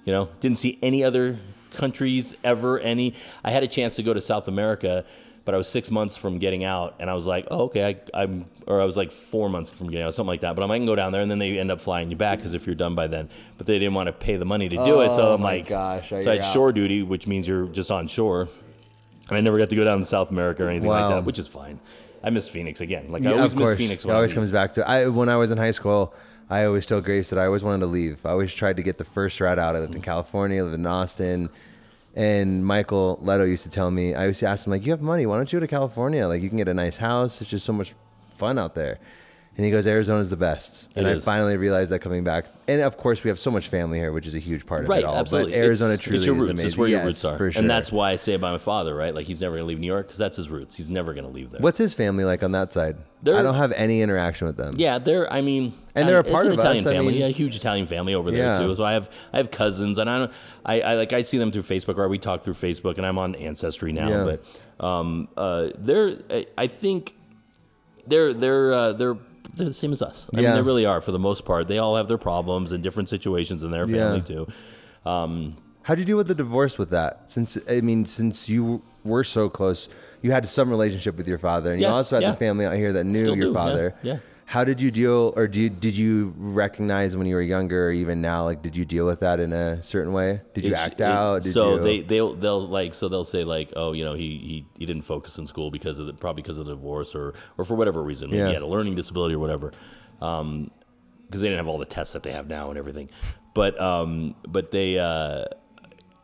B: You know, didn't see any other countries ever. Any. I had a chance to go to South America but I was six months from getting out, and I was like, oh, okay, I, am or I was like four months from getting out, something like that. But I'm, I can go down there, and then they end up flying you back because if you're done by then, but they didn't want to pay the money to do
A: oh,
B: it, so oh I'm
A: my
B: like,
A: gosh, so
B: I had shore duty, which means you're just on shore, and I never got to go down to South America or anything
A: wow.
B: like that, which is fine. I miss Phoenix again. Like I always miss Phoenix. When
A: it always comes back to I when I was in high school. I always told Grace that I always wanted to leave. I always tried to get the first route out. I lived in California, I lived in Austin, and Michael Leto used to tell me, I used to ask him, like, you have money. Why don't you go to California? Like, you can get a nice house. It's just so much fun out there. And he goes, Arizona's the best. And I finally realized that coming back. And of course, we have so much family here, which is a huge part of
B: right,
A: it all.
B: Absolutely.
A: But Arizona
B: it's,
A: truly
B: it's your
A: roots.
B: is amazing. It's where your roots are.
A: For sure.
B: And that's why I say about my father, right? Like, he's never going to leave New York because that's his roots. He's never going to leave there.
A: What's his family like on that side? They're, I don't have any interaction with them.
B: Yeah, they're, I mean,
A: and they're a part
B: it's
A: an
B: of Italian
A: us.
B: family.
A: I mean,
B: yeah, huge Italian family over there
A: Yeah.
B: too. So I have I have cousins, and I don't I, I like I see them through Facebook, or we talk through Facebook, and I'm on Ancestry now.
A: Yeah.
B: But um, uh, they're I- I think they're they're uh, they're they're the same as us. I
A: Yeah.
B: mean, they really are for the most part. They all have their problems and different situations in their family
A: Yeah.
B: too.
A: Um, How do you deal with the divorce with that? Since I mean, since you were so close, you had some relationship with your father, and you
B: Yeah,
A: also had
B: yeah.
A: the family out here that knew
B: Still
A: your
B: do, yeah,
A: father.
B: yeah.
A: How did you deal, or do you, did you recognize when you were younger, or even now, like did you deal with that in a certain way? Did you
B: It's-
A: act
B: it-
A: out? Did
B: so
A: you,
B: they they'll they'll like so they'll say like oh you know he he, he didn't focus in school because of the probably because of the divorce or or for whatever reason maybe
A: Yeah.
B: he had a learning disability or whatever um because they didn't have all the tests that they have now and everything but um but they uh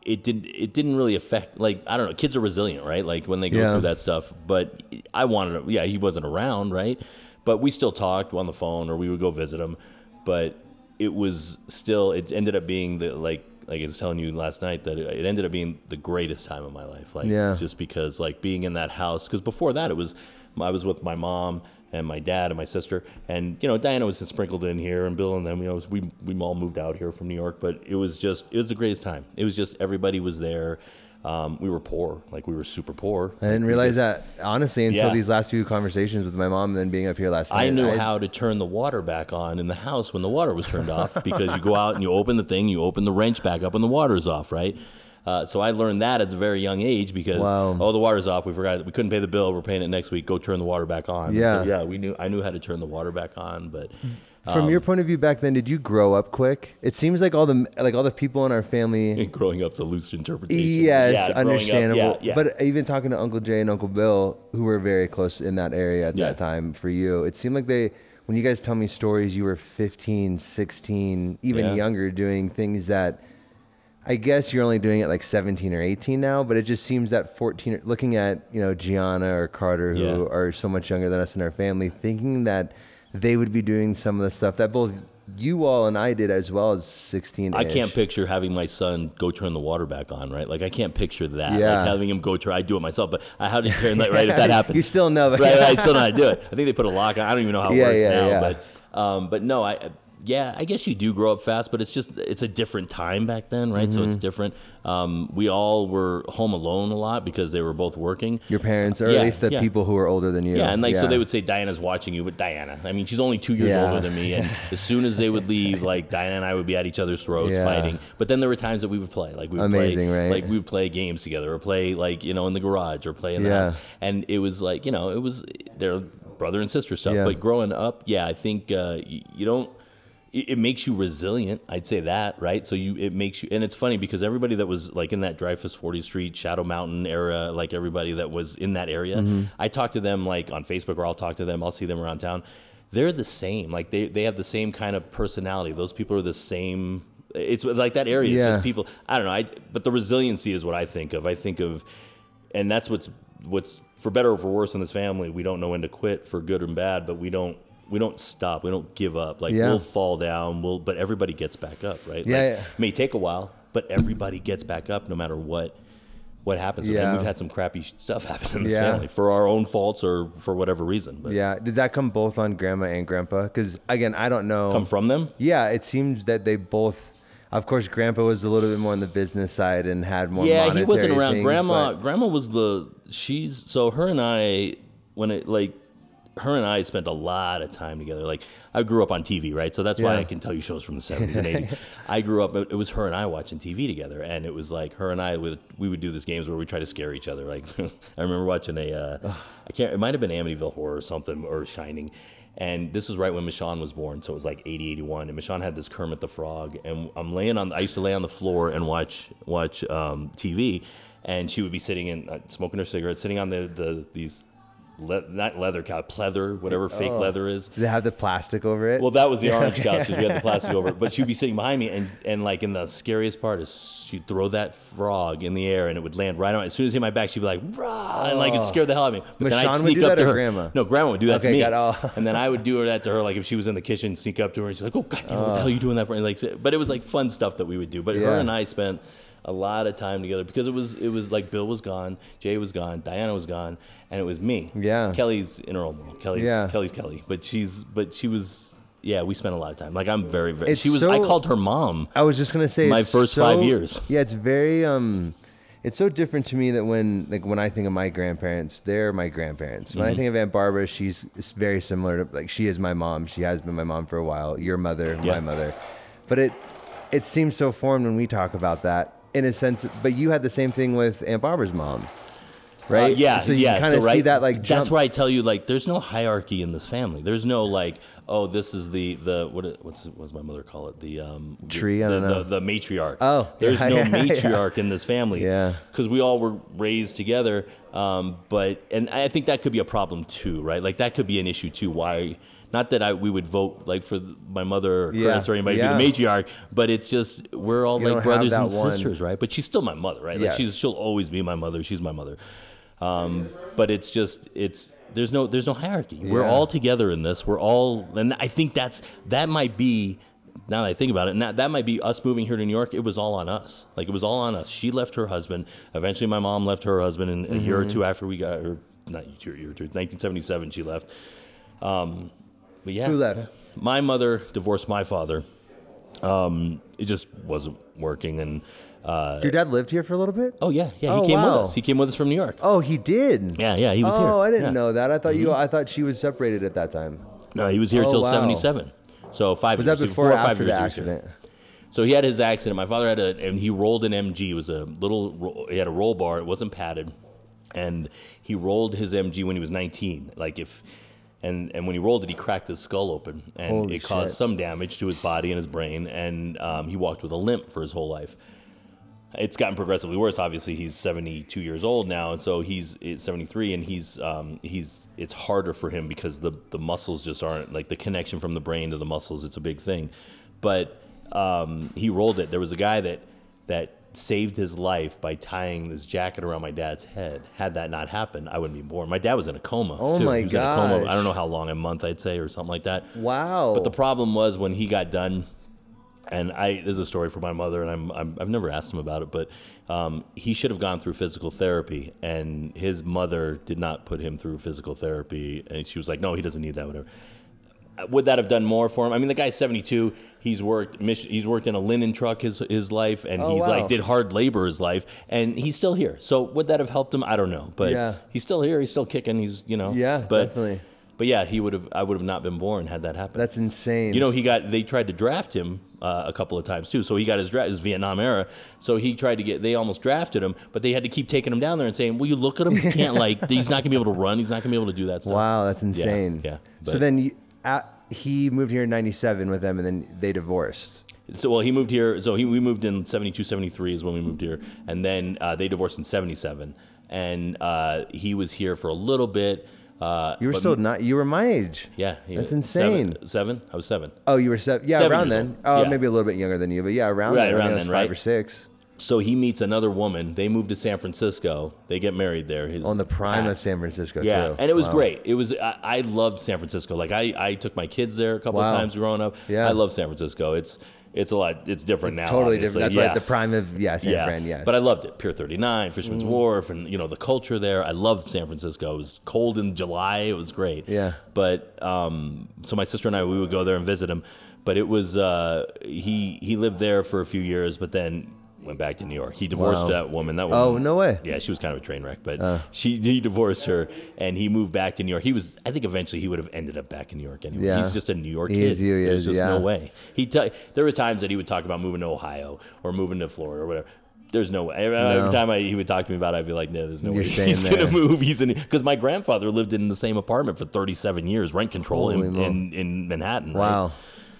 B: it didn't it didn't really affect like I don't know kids are resilient right like when they go
A: Yeah.
B: through that stuff but I wanted to yeah he wasn't around right but we still talked on the phone or we would go visit him. But it was still it ended up being the like like I was telling you last night that it ended up being the greatest time of my life. Like
A: Yeah.
B: just because like being in that house because before that it was I was with my mom and my dad and my sister. And you know Diana was sprinkled in here and Bill and them you know we we all moved out here from New York. But it was just it was the greatest time. It was just everybody was there um, we were poor like we were super poor
A: I didn't realize that honestly until
B: Yeah.
A: these last few conversations with my mom and then being up here last night.
B: I knew how to turn the water back on in the house when the water was turned off because you go out and you open the thing, you open the wrench back up, and the water's off, right? Uh, so I learned that at a very young age because
A: Wow.
B: oh the water's off we forgot we couldn't pay the bill we're paying it next week go turn the water back on
A: Yeah.
B: so, yeah we knew I knew how to turn the water back on but
A: From
B: um,
A: your point of view back then, did you grow up quick? It seems like all the like all the people in our family.
B: growing up's a loose interpretation
A: Yes,
B: Yeah, growing up,
A: understandable.
B: yeah, yeah.
A: But even talking to Uncle Jay and Uncle Bill, who were very close in that area at that time for you, it seemed like they, when you guys tell me stories, you were 15, 16, even younger, doing things that I guess you're only doing it like 17 or 18 now, but it just seems that 14, looking at, you know, Gianna or Carter, who
B: Yeah.
A: are so much younger than us in our family, thinking that they would be doing some of the stuff that both you all and I did as well as 16.
B: I can't picture having my son go turn the water back on, right? Like I can't picture that.
A: Yeah.
B: Like having him go turn. I do it myself, but I how do you turn that right if that happened.
A: You still know, but
B: right, I still know how to do it. I think they put a lock on. I don't even know how it
A: Yeah,
B: works
A: yeah,
B: now,
A: yeah.
B: but um, but no, I yeah, I guess you do grow up fast, but it's just it's a different time back then, right? So
A: Mm-hmm.
B: it's different. Um, we all were home alone a lot because they were both working.
A: your parents, or
B: Yeah,
A: at least the
B: yeah.
A: people who are older than you.
B: Yeah, and like so they would say Diana's watching you, but Diana, I mean, she's only two years
A: Yeah.
B: older than me, and as soon as they would leave, like Diana and I would be at each other's throats
A: Yeah.
B: fighting. But then there were times that we would play, like we would
A: Amazing,
B: play,
A: right?
B: like we would play games together, or play like you know in the garage, or play in the
A: Yeah.
B: house, and it was like you know it was their brother and sister stuff.
A: Yeah.
B: But growing up, yeah, I think uh, you, you don't. It makes you resilient. I'd say that, right? So you, it makes you, and it's funny because everybody that was like in that Dreyfus 40th Street, Shadow Mountain era, like everybody that was in that area,
A: Mm-hmm.
B: I talk to them like on Facebook or I'll talk to them. I'll see them around town. They're the same. Like they, they have the same kind of personality. Those people are the same. It's like that area is just people. I don't know. I, but the resiliency is what I think of. I think of, and that's what's what's for better or for worse in this family. We don't know when to quit for good and bad, but we don't we don't stop. We don't give up. Like
A: Yeah.
B: we'll fall down. We'll but everybody gets back up, right?
A: Yeah,
B: Like,
A: yeah.
B: It may take a while, but everybody gets back up no matter what what happens.
A: Yeah.
B: And we've had some crappy stuff happen in this
A: Yeah.
B: family for our own faults or for whatever reason. But
A: Yeah, did that come both on grandma and grandpa? Because again, I don't know.
B: come from them.
A: yeah, it seems that they both. Of course, grandpa was a little bit more on the business side and had more.
B: yeah, he wasn't around.
A: things,
B: grandma, grandma was the she's so her and I when it like her and I spent a lot of time together. Like I grew up on TV, right? So that's why I can tell you shows from the seventies and eighties. I grew up. It was her and I watching TV together, and it was like her and I would we would do these games where we try to scare each other. Like I remember watching a uh, I can't. It might have been Amityville Horror or something or Shining. And this was right when Michonne was born, so it was like 80, 81. And Michonne had this Kermit the Frog, and I'm laying on. I used to lay on the floor and watch watch um, TV, and she would be sitting and uh, smoking her cigarette, sitting on the the these le- not leather cow, pleather, whatever fake oh. leather is.
A: Did they have the plastic over it?
B: Well, that was the orange couch because we had the plastic over it. But she'd be sitting behind me, and, and like, in the scariest part is she'd throw that frog in the air, and it would land right on. As soon as it hit my back, she'd be like, "Rah!" and like it oh. scared the hell out of me. But then I'd sneak up to her.
A: grandma?
B: No, grandma would do that
A: Okay,
B: to me.
A: all- oh.
B: and then I would do that to her, like if she was in the kitchen, sneak up to her, and she's like, "Oh God, damn, what the hell are you doing that for?" And like, but it was like fun stuff that we would do. But her and I spent a lot of time together because it was it was like Bill was gone, Jay was gone, Diana was gone, and it was me.
A: Yeah.
B: Kelly's in her own world. Kelly's
A: Yeah.
B: Kelly's Kelly, but she's but she was yeah. We spent a lot of time. Like I'm very very.
A: It's
B: she was. I called her mom.
A: I was just gonna say
B: My first
A: so-
B: five years.
A: Yeah, it's very um, it's so different to me that when like when I think of my grandparents, they're my grandparents. When I
B: Mm-hmm.
A: think of Aunt Barbara, she's it's very similar to like she is my mom. She has been my mom for a while. Your mother,
B: Yeah.
A: my mother, but it it seems so foreign when we talk about that in a sense. But you had the same thing with Aunt Barbara's mom, right?
B: Uh, yeah,
A: So you
B: yeah.
A: kind
B: so
A: of
B: right,
A: see that like
B: that's
A: jump.
B: why I tell you like there's no hierarchy in this family. There's no like oh this is the the what it- what's what's my mother call it the um the-
A: Tree? I
B: the,
A: don't know.
B: the, the matriarch.
A: Oh,
B: there's
A: yeah,
B: no
A: yeah, yeah.
B: matriarch in this family.
A: Yeah.
B: because we all were raised together. Um, but and I think that could be a problem too, right? Like that could be an issue too. Why not that I we would vote like for my mother or
A: Yeah,
B: Chris or anybody
A: yeah.
B: to be the matriarch, but it's just we're all
A: You
B: like brothers and
A: one-
B: sisters, right? But she's still my mother, right? Like
A: Yes.
B: she's she'll always be my mother. She's my mother. Um, but it's just it's there's no there's no hierarchy. We're all together in this. We're all, and I think that's that might be. Now that I think about it, now that might be us moving here to New York. It was all on us. Like it was all on us. She left her husband. Eventually, my mom left her husband, and a year or
A: Mm-hmm.
B: two after we got her, not year or two, 1977, she left. Um, but yeah,
A: Who left?
B: My mother divorced my father. Um, it just wasn't working, and uh,
A: Your dad lived here for a little bit.
B: oh yeah, yeah, he
A: Oh,
B: came
A: wow.
B: with us. He came with us from New York.
A: Oh, he did.
B: Yeah, yeah, he was here. oh.
A: I didn't
B: Yeah. Mm-hmm.
A: know that. I thought you. I thought she was separated at that time.
B: No, he was here
A: Oh,
B: till
A: wow.
B: '77. So five
A: Was
B: years.
A: that before
B: four
A: or
B: or five
A: after
B: years
A: the
B: he was here.
A: accident?
B: So he had his accident. My father had a, and he rolled an MG. It was a little, ro- he had a roll bar. It wasn't padded, and he rolled his MG when he was 19. Like if, and and when he rolled it, he cracked his skull open, and
A: Holy
B: it caused
A: shit.
B: some damage to his body and his brain, and um, he walked with a limp for his whole life. It's gotten progressively worse. Obviously, he's 72 years old now, and so he's 73, and he's um, he's it's harder for him because the the muscles just aren't like the connection from the brain to the muscles. It's a big thing, but um, he rolled it. There was a guy that that saved his life by tying this jacket around my dad's head. Had that not happened, I wouldn't be born. My dad was in a coma.
A: Oh
B: too.
A: my
B: he was in a coma. I don't know how long, a month, I'd say, or something like that.
A: Wow.
B: But the problem was when he got done, and I this is a story for my mother, and I'm, I'm I've never asked him about it, but um, he should have gone through physical therapy, and his mother did not put him through physical therapy, and she was like, no, he doesn't need that, whatever. Would that have done more for him? I mean, the guy's 72. He's worked. He's worked in a linen truck his his life, and
A: Oh,
B: he's
A: wow.
B: like did hard labor his life, and he's still here. So would that have helped him? I don't know, but
A: Yeah.
B: he's still here. He's still kicking. He's you know.
A: Yeah,
B: but,
A: definitely.
B: But yeah, he would have. I would have not been born had that happened.
A: That's insane.
B: You know, he got they tried to draft him uh, a couple of times too. So he got his draft, his Vietnam era. So he tried to get. They almost drafted him, but they had to keep taking him down there and saying, "Will you look at him? He can't like. He's not gonna be able to run. He's not gonna be able to do that stuff."
A: Wow, that's insane.
B: yeah,
A: so
B: but-
A: then you, at, he moved here in '97 with them, and then they divorced.
B: So well, he moved here. So he we moved in 72, 73 is when we moved here, and then uh, they divorced in seventy seven, and uh, he was here for a little bit. Uh,
A: You were still not. You were my age.
B: yeah.
A: That's
B: seven-
A: insane.
B: Seven, I was seven.
A: Oh, you were seven. Yeah,
B: Seven
A: around then.
B: old.
A: Oh,
B: Yeah.
A: maybe a little bit younger than you, but yeah, around
B: Right,
A: then.
B: Around
A: think I was
B: then,
A: five
B: right?
A: or six.
B: So he meets another woman. They move to San Francisco. They get married there. His,
A: On the prime of San Francisco,
B: Yeah,
A: too.
B: and it was
A: Wow.
B: great. It was I, I loved San Francisco. Like I, I took my kids there a couple
A: Wow.
B: of times growing up.
A: Yeah.
B: I love San Francisco. It's it's a lot. It's different now.
A: Totally
B: obviously.
A: different. That's
B: yeah.
A: right. The prime of yeah, San
B: yeah,
A: Fran. Yes.
B: but I loved it. Pier 39, Fisherman's
A: Mm.
B: Wharf, and you know the culture there. I loved San Francisco. It was cold in July. It was great.
A: Yeah.
B: But um, so my sister and I, we would go there and visit him. But it was uh, he he lived there for a few years, but then went back to New York. He divorced
A: Wow.
B: that woman. That woman.
A: Oh, no way.
B: Yeah, she was kind of a train wreck, but
A: Uh.
B: she he divorced her, and he moved back to New York. He was, I think, eventually he would have ended up back in New York anyway.
A: Yeah.
B: He's just a New York
A: He
B: kid.
A: is, he
B: There's
A: is,
B: just
A: yeah.
B: no way. He t- there were times that he would talk about moving to Ohio or moving to Florida or whatever. There's no way. Every
A: No.
B: time I, he would talk to me about it, I'd be like, no, there's no
A: You're
B: way he's going to move. He's in because my grandfather lived in the same apartment for 37 years, rent control in, in, in Manhattan. right?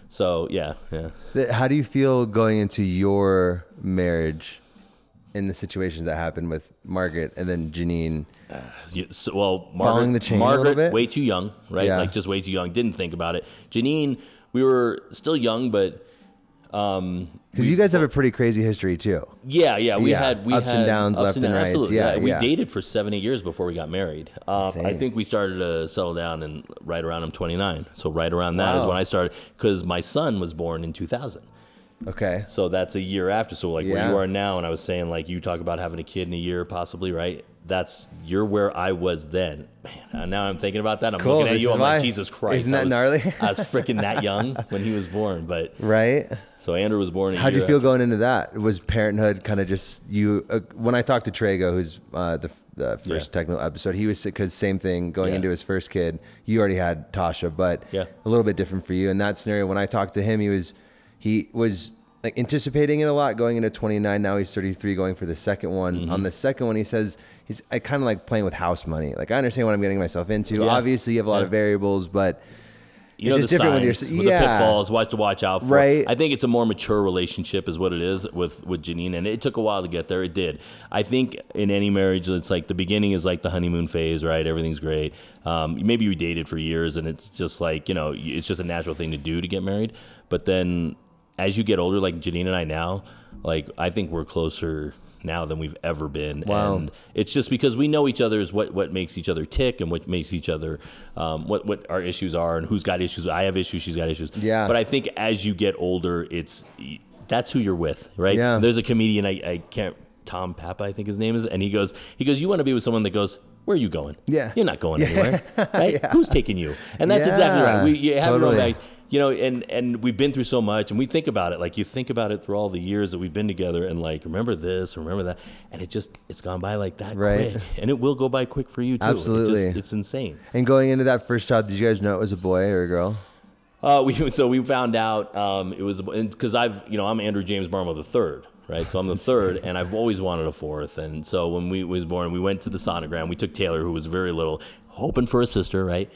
B: So yeah, yeah.
A: How do you feel going into your marriage in the situations that happened with Margaret and then Janine?
B: Uh, you- so- well, Margaret,
A: the chain a
B: Margaret, way too young, right?
A: Yeah.
B: Like just way too young. Didn't think about it. Janine, we were still young, but
A: Because you guys have a pretty crazy history too.
B: yeah, yeah, we
A: Yeah,
B: had we
A: ups and
B: had
A: downs, left and rights.
B: Absolutely,
A: Yeah,
B: We
A: yeah.
B: dated for seven, eight years before we got married. Uh, I think we started to settle down and right around I'm 29. So right around that is
A: Wow.
B: when I started because my son was born in 2000.
A: Okay.
B: So that's a year after. So like where you are now, and I was saying like you talk about having a kid in a year, possibly, right? That's you're where I was then. Man, and now I'm thinking about that. I'm
A: Cool,
B: looking at
A: this
B: you. I'm like, Jesus Christ!
A: Isn't that
B: I was,
A: gnarly?
B: I was freaking that young when he was born. But
A: Right.
B: so Andrew was born.
A: How'd you feel
B: after.
A: going into that? Was parenthood kind of just you? Uh, when I talked to Trago, who's uh, the, the first
B: Yeah.
A: technical episode, he was because same thing going
B: Yeah.
A: into his first kid. You already had Tasha, but
B: Yeah.
A: a little bit different for you. In that scenario, when I talked to him, he was he was like anticipating it a lot going into 29. Now he's 33, going for the second one.
B: Mm-hmm.
A: On the second one, he says he's I kind of like playing with house money. Like I understand what I'm getting myself into.
B: Yeah.
A: Obviously, you have a lot
B: Yeah.
A: of variables, but
B: you know the signs, with yeah. the pitfalls, what to watch out for.
A: Right.
B: I think it's a more mature relationship, is what it is with with Janine, and it took a while to get there. It did. I think in any marriage, it's like the beginning is like the honeymoon phase, right? Everything's great. Um, maybe you dated for years, and it's just like you know, it's just a natural thing to do to get married. But then, as you get older, like Janine and I now, like I think we're closer now than we've ever been.
A: Wow.
B: And it's just because we know each other is what, what makes each other tick and what makes each other, um, what, what our issues are and who's got issues. I have issues, she's got issues.
A: Yeah.
B: But I think as you get older, it's, that's who you're with, right?
A: Yeah.
B: There's a comedian, I, I can't, Tom Papa, I think his name is, and he goes, he goes, you want to be with someone that goes, where are you going?
A: Yeah.
B: You're not going anywhere, right? yeah. Who's taking you? And that's yeah. exactly right. We you have totally. your own bag you know, and and we've been through so much, and we think about it. Like you think about it through all the years that we've been together, and like remember this, remember that, and it just it's gone by like that
A: right.
B: quick, and it will go by quick for you too.
A: Absolutely,
B: it just, it's insane.
A: And going into that first job, did you guys know it was a boy or a girl?
B: Uh, we so we found out um, it was because I've you know I'm Andrew James Marmo the third, right? So I'm the third, and I've always wanted a fourth. And so when we was born, we went to the sonogram. We took Taylor, who was very little, hoping for a sister, right?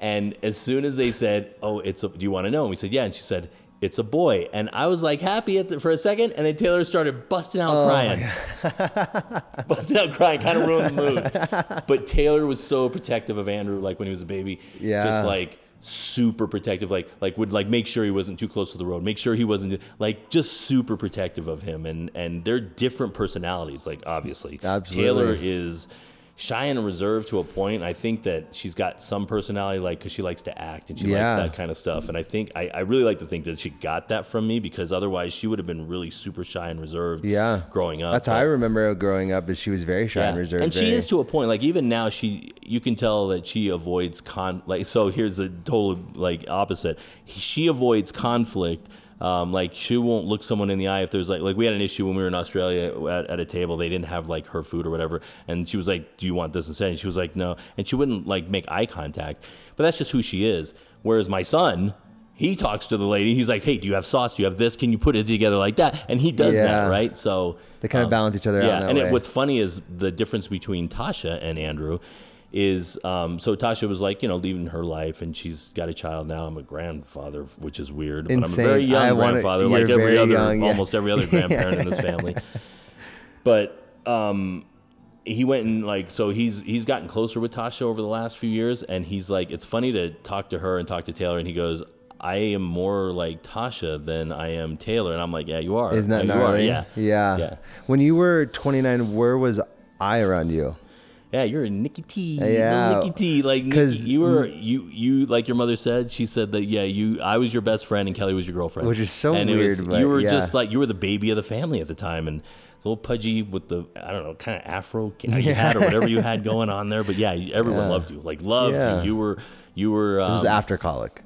B: And as soon as they said, "Oh, it's a," do you want to know? And we said, "Yeah." And she said, "It's a boy." And I was like happy the, for a second, and then Taylor started busting out oh crying, busting out crying, kind of ruined the mood. But Taylor was so protective of Andrew, like when he was a baby,
A: yeah,
B: just like super protective like like would like make sure he wasn't too close to the road make sure he wasn't like just super protective of him and and they're different personalities like obviously
A: Absolutely.
B: taylor is shy and reserved to a point. I think that she's got some personality, like because she likes to act and she yeah. likes that kind of stuff. And I think I, I, really like to think that she got that from me because otherwise she would have been really super shy and reserved.
A: Yeah,
B: growing up.
A: That's but, how I remember growing up. Is she was very shy yeah. and reserved,
B: and
A: very...
B: she is to a point. Like even now, she you can tell that she avoids con. Like so, here's a total like opposite. She avoids conflict um, like she won't look someone in the eye if there's like like we had an issue when we were in Australia at, at, a table. They didn't have like her food or whatever. And she was like do you want this instead? And she was like no. And she wouldn't like make eye contact. But that's just who she is. Whereas my son he talks to the lady. He's like hey do you have sauce? Do you have this? Can you put it together like that? And he does
A: yeah.
B: that right? So
A: they kind of um, balance each other out.
B: yeah.
A: and
B: it, what's funny is the difference between Tasha and Andrew is um, so Tasha was like, you know, leaving her life, and she's got a child now. I'm a grandfather, which is weird,
A: Insane.
B: but I'm a very young
A: I
B: grandfather,
A: wanna,
B: like every other,
A: young, yeah.
B: almost every other grandparent in this family. But um, he went and like, so he's he's gotten closer with Tasha over the last few years, and he's like, it's funny to talk to her and talk to Taylor, and he goes, I am more like Tasha than I am Taylor. And I'm like, yeah, you are.
A: Isn't that gnarly?
B: Yeah.
A: yeah.
B: Yeah.
A: When you were 29, where was I around you?
B: Yeah, you're a Nikki T.
A: Yeah,
B: Nikki T. Like Nikki, you were you you like your mother said. She said that yeah, you I was your best friend and Kelly was your girlfriend,
A: which is so
B: and
A: weird.
B: Was,
A: but,
B: you were
A: yeah.
B: just like you were the baby of the family at the time, and a little pudgy with the I don't know kind of afro you yeah. had or whatever you had going on there. But yeah, everyone yeah. loved you. Like loved
A: yeah.
B: you. You were you were. Um,
A: this is after colic.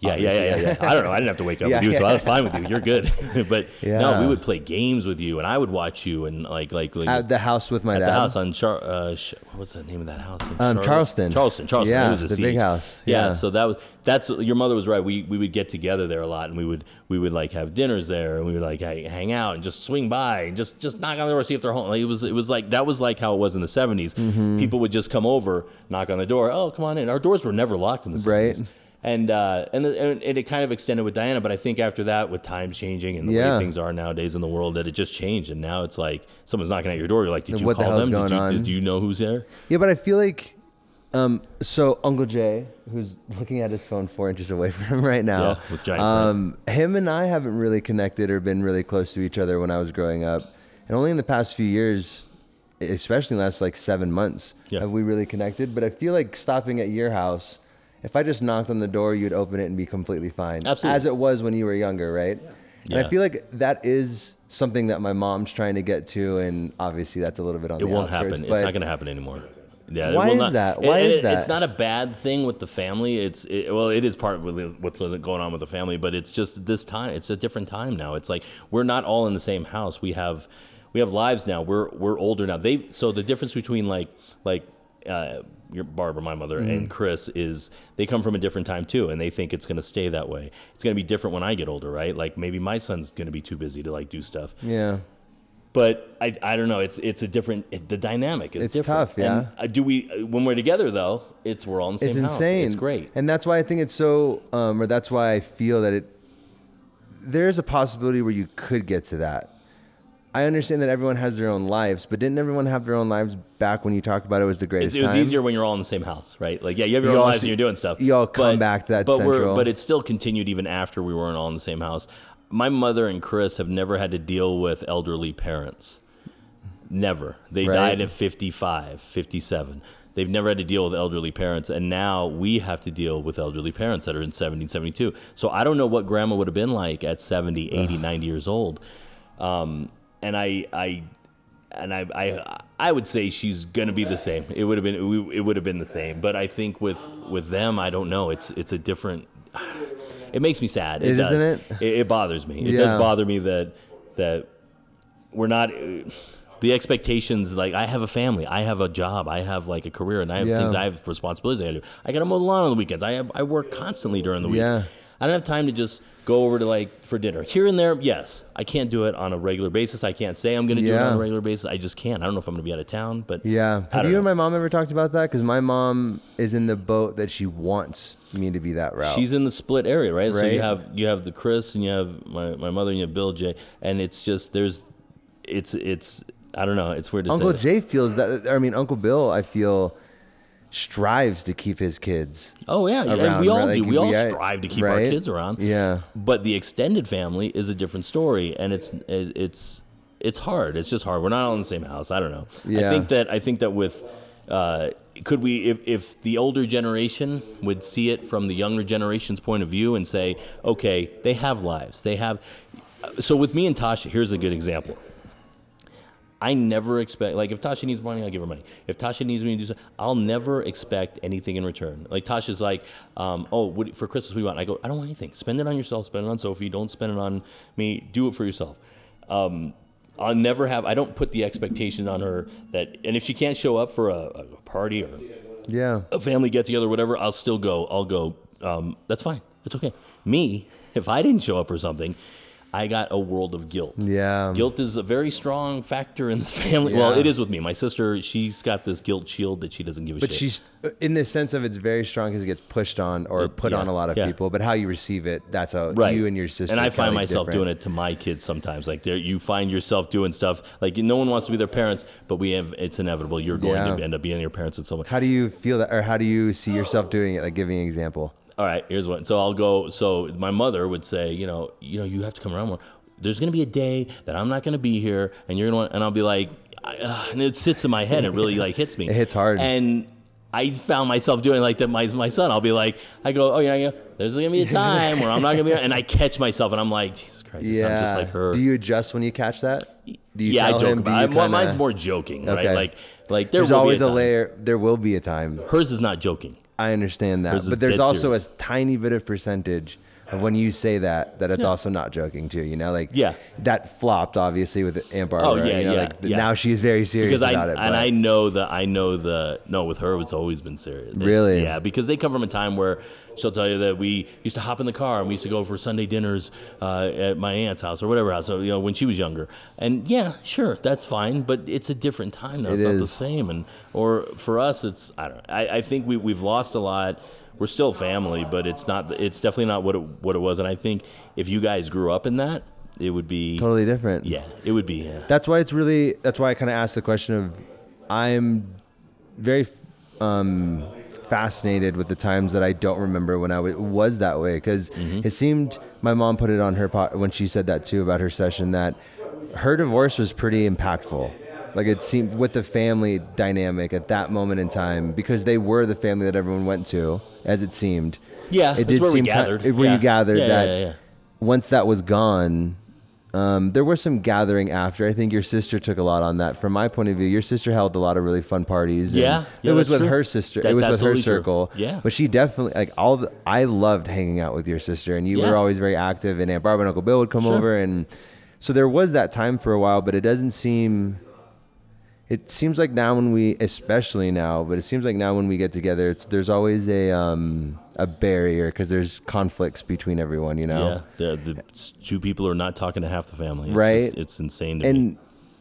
B: Yeah, yeah, yeah, yeah, I don't know. I didn't have to wake up yeah, with you, so I was fine with you. You're good. but
A: yeah.
B: no, we would play games with you, and I would watch you, and like, like, like
A: at the house with my
B: at
A: dad.
B: the house on Char. Uh, what was the name of that house?
A: Um, Charleston.
B: Charleston. Charleston.
A: Yeah,
B: it was a
A: the
B: siege.
A: big house.
B: Yeah,
A: yeah.
B: So that was that's your mother was right. We we would get together there a lot, and we would we would like have dinners there, and we would like hang out and just swing by and just just knock on the door see if they're home. Like, it was it was like that was like how it was in the 70s.
A: Mm-hmm.
B: People would just come over, knock on the door. Oh, come on in. Our doors were never locked in the 70s.
A: Right
B: and uh, and, the, and it kind of extended with Diana. But I think after that, with times changing and the
A: yeah.
B: way things are nowadays in the world, that it just changed. And now it's like someone's knocking at your door. You're like, did you
A: what
B: call
A: the
B: them? Did you,
A: on?
B: did you know who's there?
A: Yeah, but I feel like. Um, so Uncle Jay, who's looking at his phone four inches away from him right now,
B: yeah, with giant
A: um, him and I haven't really connected or been really close to each other when I was growing up, and only in the past few years, especially in the last like seven months,
B: yeah.
A: have we really connected. But I feel like stopping at your house if I just knocked on the door, you'd open it and be completely fine.
B: Absolutely.
A: As it was when you were younger, right?
B: Yeah.
A: And I feel like that is something that my mom's trying to get to, and obviously that's a little bit on
B: it
A: the
B: won't
A: outskirts,
B: happen. It's not going to happen anymore. Yeah,
A: why is
B: not,
A: that? Why
B: it,
A: is
B: it,
A: that?
B: It's not a bad thing with the family. It's it, well, it is part with what's going on with the family, but it's just this time. It's a different time now. It's like we're not all in the same house. We have we have lives now. We're we're older now. They so the difference between like like uh, your Barbara, my mother, mm-hmm. and Chris is they come from a different time too, and they think it's going to stay that way. It's going to be different when I get older, right? Like maybe my son's going to be too busy to like do stuff.
A: Yeah.
B: but I, I don't know. It's it's a different. It, the dynamic is
A: It's
B: different.
A: tough, yeah.
B: And, uh, do we when we're together though? It's we're all in the same
A: it's
B: house.
A: insane.
B: It's great.
A: and that's why I think it's so, um, or that's why I feel that it. There's a possibility where you could get to that. I understand that everyone has their own lives, but didn't everyone have their own lives back when you talked about it was the greatest
B: it was
A: time?
B: easier when you're all in the same house, right? Like, yeah, you have your
A: You
B: own lives
A: see-
B: and you're doing stuff.
A: you all come back to that
B: but We're, but it still continued even after we weren't all in the same house. My mother and Chris have never had to deal with elderly parents. Never. They
A: Right.
B: died at 55, 57. They've never had to deal with elderly parents, and now we have to deal with elderly parents that are in 70, 72. So I don't know what grandma would have been like at 70, 80, 90 years old. Um, and I, I, and I, I, I would say she's gonna be the same. It would have been, we- it would have been the same. But I think with with them, I don't know. It's it's a different. It makes me sad. It,
A: It-
B: does.
A: isn't it?
B: it? It bothers me. It does bother me that that we're not. The expectations, like I have a family, I have a job, I have like a career, and I have
A: Yeah.
B: things, I have responsibilities I do. I got to mow the lawn on the weekends. I have, I work constantly during the week.
A: Yeah.
B: I don't have time to just go over to like for dinner here and there. Yes, I can't do it on a regular basis. I can't say I'm going to do it
A: Yeah.
B: on a regular basis. I just can't. I don't know if I'm going to be out of town, but
A: Yeah.
B: I
A: Have
B: don't
A: you and
B: know.
A: my mom ever talked about that? Because my mom is in the boat that she wants me to be that route.
B: She's in the split area, right? So
A: Right.
B: you have you have the Chris and you have my, my mother and you have Bill J, and it's just there's it's it's I don't know. It's weird to say.
A: Uncle
B: say.
A: Jay feels that. I mean, Uncle Bill, I feel strives to keep his kids.
B: Oh yeah, and we all
A: right?
B: do.
A: Like,
B: we all
A: we-
B: strive to keep our kids around.
A: Yeah.
B: But the extended family is a different story, and it's it's it's hard. It's just hard. We're not all in the same house. I don't know. I think that I think that with uh, could we if if the older generation would see it from the younger generation's point of view and say, okay, they have lives. They have. So with me and Tasha, here's a good example. I never expect like if Tasha needs money, I'll give her money. If Tasha needs me to do something, I'll never expect anything in return. Like Tasha's like, um, oh, what, for Christmas we want. I go, I don't want anything. Spend it on yourself. Spend it on Sophie. Don't spend it on me. Do it for yourself. Um, I'll never have. I don't put the expectation on her that. And if she can't show up for a, a party or
A: Yeah.
B: a family get together, whatever, I'll still go. I'll go. Um, that's fine. It's okay. Me, if I didn't show up for something, I got a world of guilt.
A: Yeah.
B: Guilt is a very strong factor in this family. Well, it is with me. My sister, she's got this guilt shield that she doesn't give a
A: But
B: shit.
A: she's in the sense of it's very strong because it gets pushed on or put
B: yeah,
A: on a lot of
B: yeah.
A: people. But how you receive it, that's how
B: right.
A: you and your sister.
B: And I find myself
A: different.
B: doing it to my kids sometimes. Like you find yourself doing stuff like no one wants to be their parents, but we have. It's inevitable. You're going
A: Yeah.
B: to end up being your parents at some point.
A: How do you feel that, or how do you see yourself doing it? Like giving an example.
B: All right, here's what. So I'll go. So my mother would say, you know, you know, you have to come around more. There's gonna be a day that I'm not gonna be here, and you're gonna want, and I'll be like, I- uh, and it sits in my head. It really like hits me.
A: It hits hard.
B: And I found myself doing like that. My my son, I'll be like, I go, oh yeah, yeah. There's gonna be a time where I'm not gonna be, here. and I catch myself, and I'm like, Jesus Christ,
A: Yeah.
B: I'm just like her.
A: Do you adjust when you catch that? Do you
B: yeah, I joke about
A: you
B: it.
A: Kinda-
B: Mine's more joking,
A: Okay.
B: right? Like, like there
A: There's always
B: a,
A: a layer. There will be a time.
B: Hers is not joking.
A: I understand that,
B: Hers
A: but there's also
B: serious.
A: a tiny bit of percentage of when you say that that it's
B: Yeah.
A: also not joking too. You know, like
B: Yeah.
A: that flopped obviously with Aunt Barbara.
B: Oh, yeah,
A: you know,
B: yeah,
A: like
B: yeah.
A: now she's very serious
B: because I
A: about it.
B: and
A: but-
B: I know that I know the no with her it's always been serious. It's-
A: Really?
B: Yeah, because they come from a time where she'll tell you that we used to hop in the car and we used to go for Sunday dinners uh, at my aunt's house or whatever house. So you know when she was younger, and yeah, sure, that's fine, but it's a different time now. It's
A: It
B: not the same, and or for us, it's I don't. I, I think we we've lost a lot. We're still family, but it's not. It's definitely not what it, what it was. And I think if you guys grew up in that, it would be
A: totally different.
B: Yeah, it would be. Yeah.
A: That's why it's really. That's why I kind of asked the question of, I'm very um, fascinated with the times that I don't remember when I w- was that way because
B: Mm-hmm.
A: it seemed my mom put it on her pot when she said that too about her session that her divorce was pretty impactful. Like it seemed with the family dynamic at that moment in time because they were the family that everyone went to, as it seemed.
B: Yeah,
A: it
B: did where
A: seem ki-
B: gathered.
A: it- where
B: Yeah.
A: you gathered
B: Yeah,
A: that
B: yeah, yeah.
A: once that was gone, um, there was some gathering after. I think your sister took a lot on that. From my point of view, your sister held a lot of really fun parties.
B: Yeah, yeah,
A: it was with
B: true.
A: her sister. it was with her
B: absolutely true.
A: circle.
B: Yeah.
A: but she definitely like all. The, I loved hanging out with your sister, and you
B: Yeah.
A: were always very active. And Aunt Barbara and Uncle Bill would come
B: Sure.
A: over, and so there was that time for a while. But it doesn't seem. It seems like now when we, especially now, but it seems like now when we get together, it's, there's always a um, a barrier because there's conflicts between everyone. You know.
B: Yeah, the, the two people are not talking to half the family. It's
A: Right.
B: just- it's insane to me.
A: and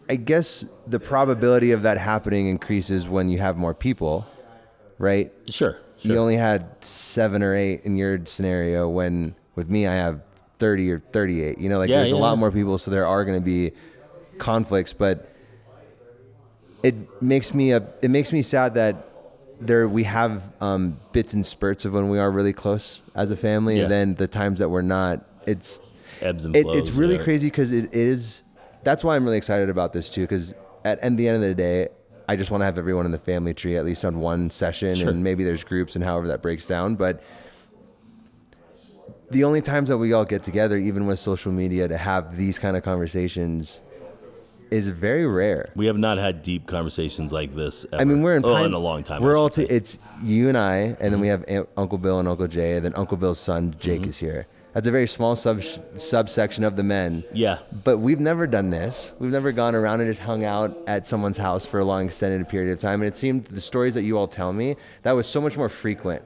A: I guess the probability of that happening increases when you have more people, right?
B: Sure. sure.
A: You only had seven or eight in your scenario. When with me, I have thirty or thirty-eight. You know, like
B: Yeah,
A: there's a lot more people, so there are going to be conflicts. But it makes me a it makes me sad that there we have um, bits and spurts of when we are really close as a family,
B: Yeah.
A: and then the times that we're not. It's
B: Ebbs and
A: it,
B: flows.
A: it's really
B: yeah.
A: crazy because it is. That's why I'm really excited about this too. Because at, at the end of the day, I just want to have everyone in the family tree at least on one session,
B: Sure.
A: and maybe there's groups and however that breaks down. But the only times that we all get together, even with social media, to have these kind of conversations, is very rare.
B: We have not had deep conversations like this. Ever.
A: I mean, we're in,
B: oh,
A: Pine-
B: in a long time.
A: We're all t- it's you and I, and then we have Aunt, Uncle Bill and Uncle Jay, and then Uncle Bill's son Jake
B: Mm-hmm.
A: is here. That's a very small sub subsection of the men.
B: yeah.
A: But we've never done this. We've never gone around and just hung out at someone's house for a long extended period of time. And it seemed the stories that you all tell me that was so much more frequent.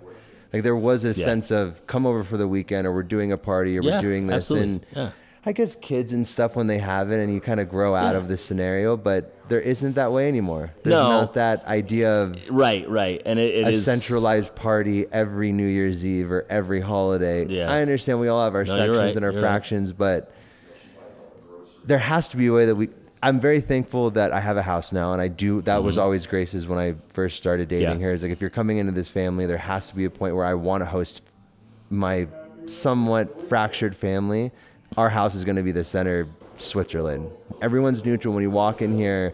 A: Like there was a
B: Yeah.
A: sense of come over for the weekend, or we're doing a party, or
B: Yeah,
A: we're doing this.
B: absolutely.
A: And
B: Yeah.
A: I guess kids and stuff when they have it, and you kind of grow out
B: Yeah.
A: of this scenario. But there isn't that way anymore. There's
B: No.
A: not that idea of
B: Right. Right. And it, it
A: a
B: is-
A: centralized party every New Year's Eve or every holiday.
B: Yeah.
A: I understand we all have our
B: No,
A: sections
B: right,
A: and our
B: you're right.
A: fractions, but there has to be a way that we. I'm very thankful that I have a house now, and I do. That was always Grace's when I first started dating
B: Mm-hmm. Yeah.
A: her. Is like if you're coming into this family, there has to be a point where I want to host my somewhat fractured family. Our house is going to be the center of Switzerland. Everyone's neutral when you walk in here.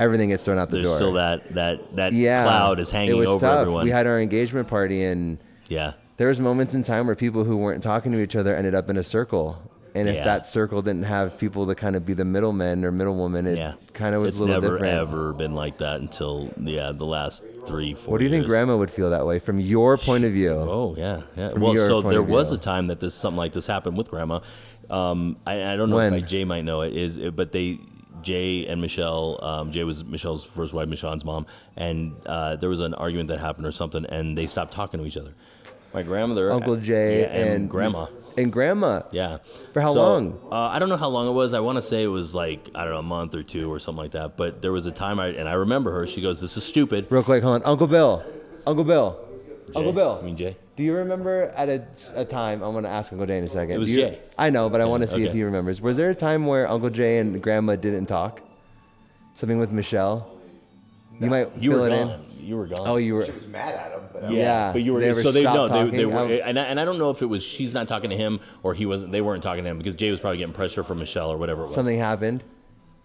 A: Everything gets thrown out the
B: There's
A: door.
B: still that that that
A: yeah,
B: cloud is hanging it
A: was
B: over
A: tough.
B: everyone.
A: We had our engagement party, and
B: yeah.
A: there was moments in time where people who weren't talking to each other ended up in a circle. And if
B: Yeah.
A: that circle didn't have people to kind of be the middleman or middlewoman, it
B: Yeah.
A: kind of was
B: it's
A: a little
B: never
A: different.
B: ever been like that until yeah the last three four.
A: What do you think. Grandma would feel that way from your point of view?
B: Oh yeah, yeah.
A: From
B: well, so there was a time that this something like this happened with Grandma. Um, I, I don't know
A: When?
B: if Jay might know it is, but they Jay and Michelle. Um, Jay was Michelle's first wife, Michonne's mom, and uh, there was an argument that happened or something, and they stopped talking to each other. My grandmother,
A: Uncle Jay
B: yeah, and,
A: and
B: Grandma.
A: And Grandma.
B: Yeah.
A: For how
B: So,
A: long?
B: Uh, I don't know how long it was. I want to say it was like I don't know a month or two or something like that. But there was a time I and I remember her. She goes, "This is stupid."
A: Real quick, hold on. Uncle Bill. Uncle Bill. Uncle Bill.
B: I mean Jay.
A: Do you remember at a, a time? I'm going to ask Uncle Jay in a second.
B: It was
A: Do you-
B: Jay.
A: I know, but I want to see if he remembers. Was there a time where Uncle Jay and Grandma didn't talk? Something with Michelle. You might
B: You
A: fill
B: were
A: it
B: gone.
A: in.
B: You were gone.
A: Oh, you were.
C: She was mad at him, but
B: Yeah,
A: Yeah,
B: but you were
A: they ever
B: so they no
A: stopped
B: they, they
A: talking?
B: were and I, and I don't know if it was she's not talking to him or he wasn't they weren't talking to him because Jay was probably getting pressure from Michelle or whatever it was.
A: Something happened.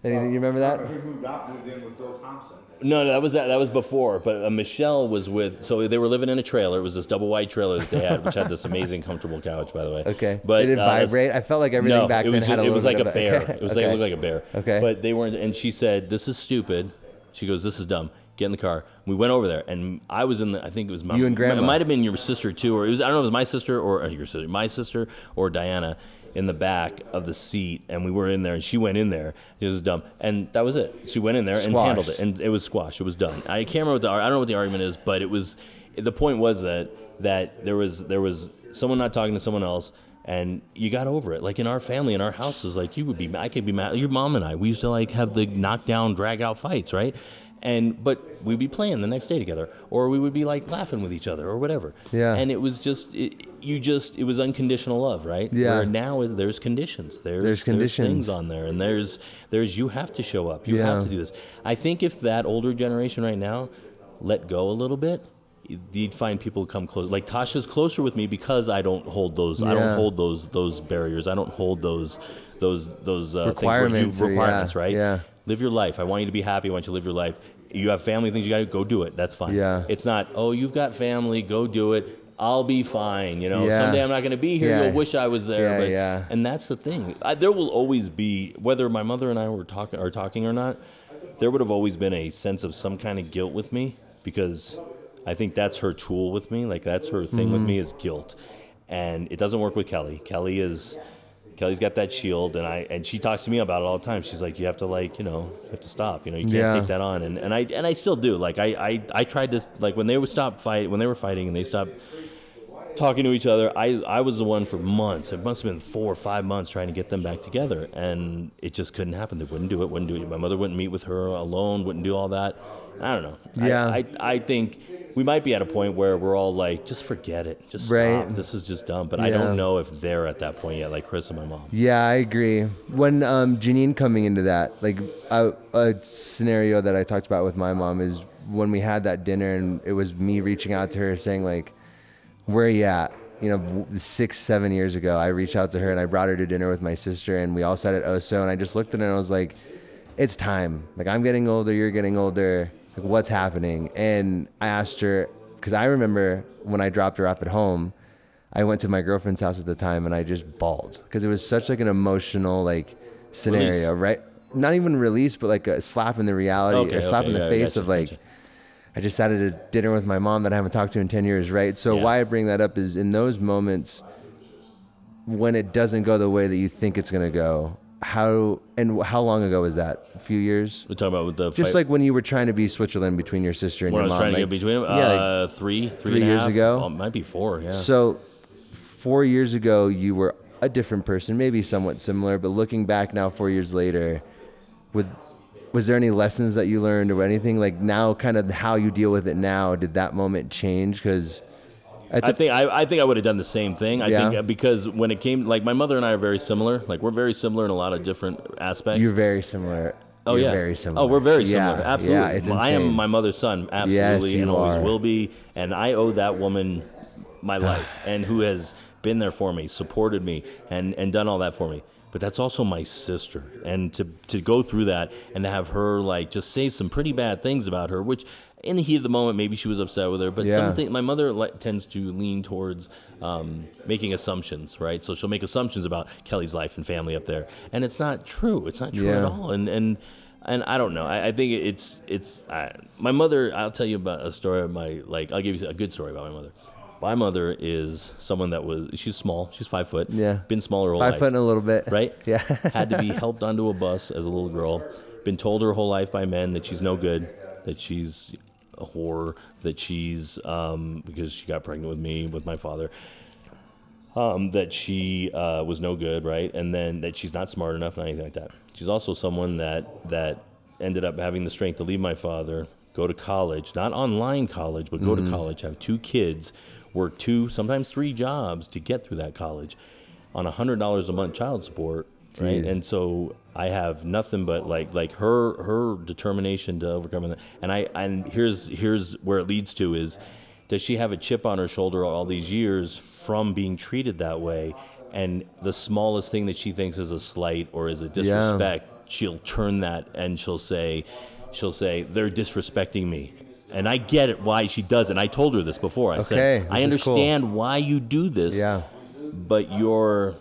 A: Anything you remember that?
C: He moved out, moved in with Bill Thompson.
B: No, no, that was that, that was before. But uh, Michelle was with so they were living in a trailer. It was this double wide trailer that they had, which had this amazing comfortable couch, by the way.
A: Okay.
B: but
A: Did it
B: uh,
A: vibrate? I felt like everything
B: no,
A: back
B: it
A: then
B: was
A: had a
B: it was like a bear.
A: Okay.
B: It was
A: okay.
B: like it looked like a bear.
A: Okay.
B: But they weren't, and she said, "This is stupid." She goes, "This is dumb." Get in the car. We went over there, and I was in the. I think it was my,
A: You and Grandma.
B: It might have been your sister too, or it was. I don't know. if It was my sister or uh, your sister, my sister or Diana in the back of the seat, and we were in there, and she went in there. It was dumb, and that was it. She went in there and
A: Squashed.
B: handled it, and it was squashed. It was done. I can't remember what the. I don't know what the argument is, but it was. The point was that that there was there was someone not talking to someone else. And you got over it. Like in our family, in our houses, like you would be, I could be mad. Your mom and I, we used to like have the knockdown, drag out fights, right? And but we'd be playing the next day together, or we would be like laughing with each other, or whatever.
A: Yeah.
B: And it was just, it, you just, it was unconditional love, right?
A: Yeah.
B: Where now is there's conditions. There's,
A: There's conditions.
B: things on there, and there's there's you have to show up. You
A: Yeah.
B: have to do this. I think if that older generation right now let go a little bit, you'd find people come close. Like Tasha's closer with me because I don't hold those. I don't hold those those barriers. I don't hold those those those uh,
A: Requirements
B: things where you, requirements,
A: yeah,
B: right?
A: yeah.
B: Live your life. I want you to be happy. I want you to live your life. You have family things you got to go do it. That's fine.
A: Yeah.
B: It's not. Oh, you've got family. Go do it. I'll be fine. You know,
A: Yeah.
B: someday I'm not going to be here.
A: Yeah.
B: You'll wish I was there.
A: Yeah,
B: but
A: yeah.
B: and that's the thing. I, there will always be whether my mother and I were talking are talking or not. There would have always been a sense of some kind of guilt with me because I think that's her tool with me. Like that's her thing with
A: Mm-hmm.
B: me is guilt, and it doesn't work with Kelly. Kelly is. Kelly's got that shield, and I and she talks to me about it all the time. She's like, "You have to like, you know, you have to stop. You know, you can't
A: Yeah.
B: take that on." And and I and I still do. Like I I, I tried to like when they would stop fight when they were fighting and they stopped talking to each other. I, I was the one for months. It must have been four or five months trying to get them back together, and it just couldn't happen. They wouldn't do it. Wouldn't do it. My mother wouldn't meet with her alone. Wouldn't do all that. I don't know.
A: Yeah.
B: I, I, I think we might be at a point where we're all like, just forget it. Just stop. This is just dumb. But I don't know if they're at that point yet, like Chris and my mom.
A: Yeah, I agree. When um, Janine coming into that, like a, a scenario that I talked about with my mom is when we had that dinner and it was me reaching out to her saying like, "Where are you at?" You know, six, seven years ago, I reached out to her and I brought her to dinner with my sister and we all sat at Oso and I just looked at her and I was like, "It's time. Like I'm getting older, you're getting older. Like what's happening?" And I asked her because I remember when I dropped her off at home. I went to my girlfriend's house at the time and I just bawled because it was such like an emotional like scenario, right? Not even release, but like a slap in the reality,
B: Okay,
A: a slap
B: okay,
A: in the
B: yeah,
A: face
B: gotcha,
A: of like,
B: gotcha.
A: I just sat at a dinner with my mom that I haven't talked to in 10 years, right? So
B: Yeah.
A: why I bring that up is in those moments when it doesn't go the way that you think it's going to go, how and how long ago was that? A few years?
B: We're talking about with the
A: Just
B: fight-
A: like when you were trying to be Switzerland between your sister and
B: when I
A: your
B: was
A: mom.
B: trying to get between them.
A: Yeah, like-
B: uh, three, three,
A: three years
B: half?
A: ago?
B: Oh, it might be four. Yeah.
A: So, four years ago, you were a different person, maybe somewhat similar, but looking back now, four years later, with was there any lessons that you learned or anything like now, kind of how you deal with it now? Did that moment change? Because
B: I think I, I think I would have done the same thing. I
A: Yeah.
B: think uh, because when it came, like my mother and I are very similar. Like we're very similar in a lot of different aspects.
A: you're very similar.
B: Oh
A: You're
B: yeah,
A: very similar.
B: Oh, we're very
A: Yeah,
B: similar. Absolutely.
A: Yeah, it's
B: I am my mother's son. Absolutely,
A: you
B: and always
A: are.
B: will be. And I owe that woman my life, and who has been there for me, supported me, and and done all that for me. But that's also my sister, and to to go through that and to have her like just say some pretty bad things about her, which in the heat of the moment maybe she was upset with her, but
A: Yeah.
B: something my mother like, tends to lean towards um, making assumptions, right? So she'll make assumptions about Kelly's life and family up there, and it's not true. It's not true at all. And and and I don't know. I, I think it's it's I, my mother. I'll tell you about a story of my like. I'll give you a good story about my mother. My mother is someone that was she's small. She's five foot.
A: Yeah.
B: been smaller whole
A: five
B: life
A: foot and a little bit.
B: right?
A: Yeah.
B: Had to be helped onto a bus as a little girl. Been told her whole life by men that she's no good, that she's whore, that she's um, because she got pregnant with me with my father. Um, that she uh, was no good, right? And then that she's not smart enough and anything like that. She's also someone that that ended up having the strength to leave my father, go to college, not online college, but go to college, have two kids, work two, sometimes three jobs to get through that college on a hundred dollars a month child support, right?
A: Jeez.
B: And so I have nothing but like like her her determination to overcome that. And I and here's here's where it leads to is does she have a chip on her shoulder all these years from being treated that way? And the smallest thing that she thinks is a slight or is a disrespect, she'll turn that and she'll say, she'll say they're disrespecting me. And I get it why she does it. I told her this before. I
A: Okay,
B: said, I
A: is cool.
B: understand why you do this
A: Yeah.
B: but you're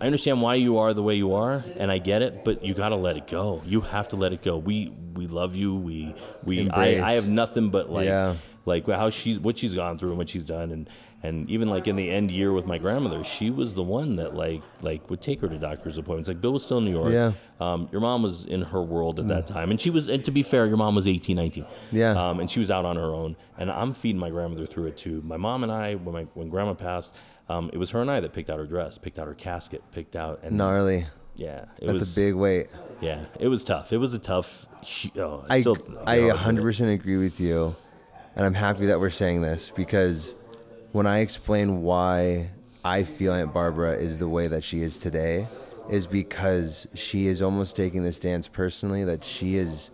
B: I understand why you are the way you are and I get it but you got to let it go. You have to let it go. We we love you. We we I, I have nothing but like
A: Yeah.
B: like how she's what she's gone through and what she's done and and even like in the end year with my grandmother she was the one that like like would take her to doctor's appointments. Like Bill was still in New York.
A: Yeah.
B: um, your mom was in her world at that time and she was and to be fair your mom was 18 19
A: Yeah.
B: um, and she was out on her own and i'm feeding my grandmother through it too. My mom and i when my when grandma passed um, it was her and i that picked out her dress picked out her casket picked out and
A: Gnarly.
B: yeah it
A: That's
B: was
A: a big weight.
B: yeah it was tough it was a tough oh, I, still
A: I
B: get hard with it.
A: 100% agree with you. And I'm happy that we're saying this because when I explain why I feel Aunt Barbara is the way that she is today, is because she is almost taking this stance personally that she is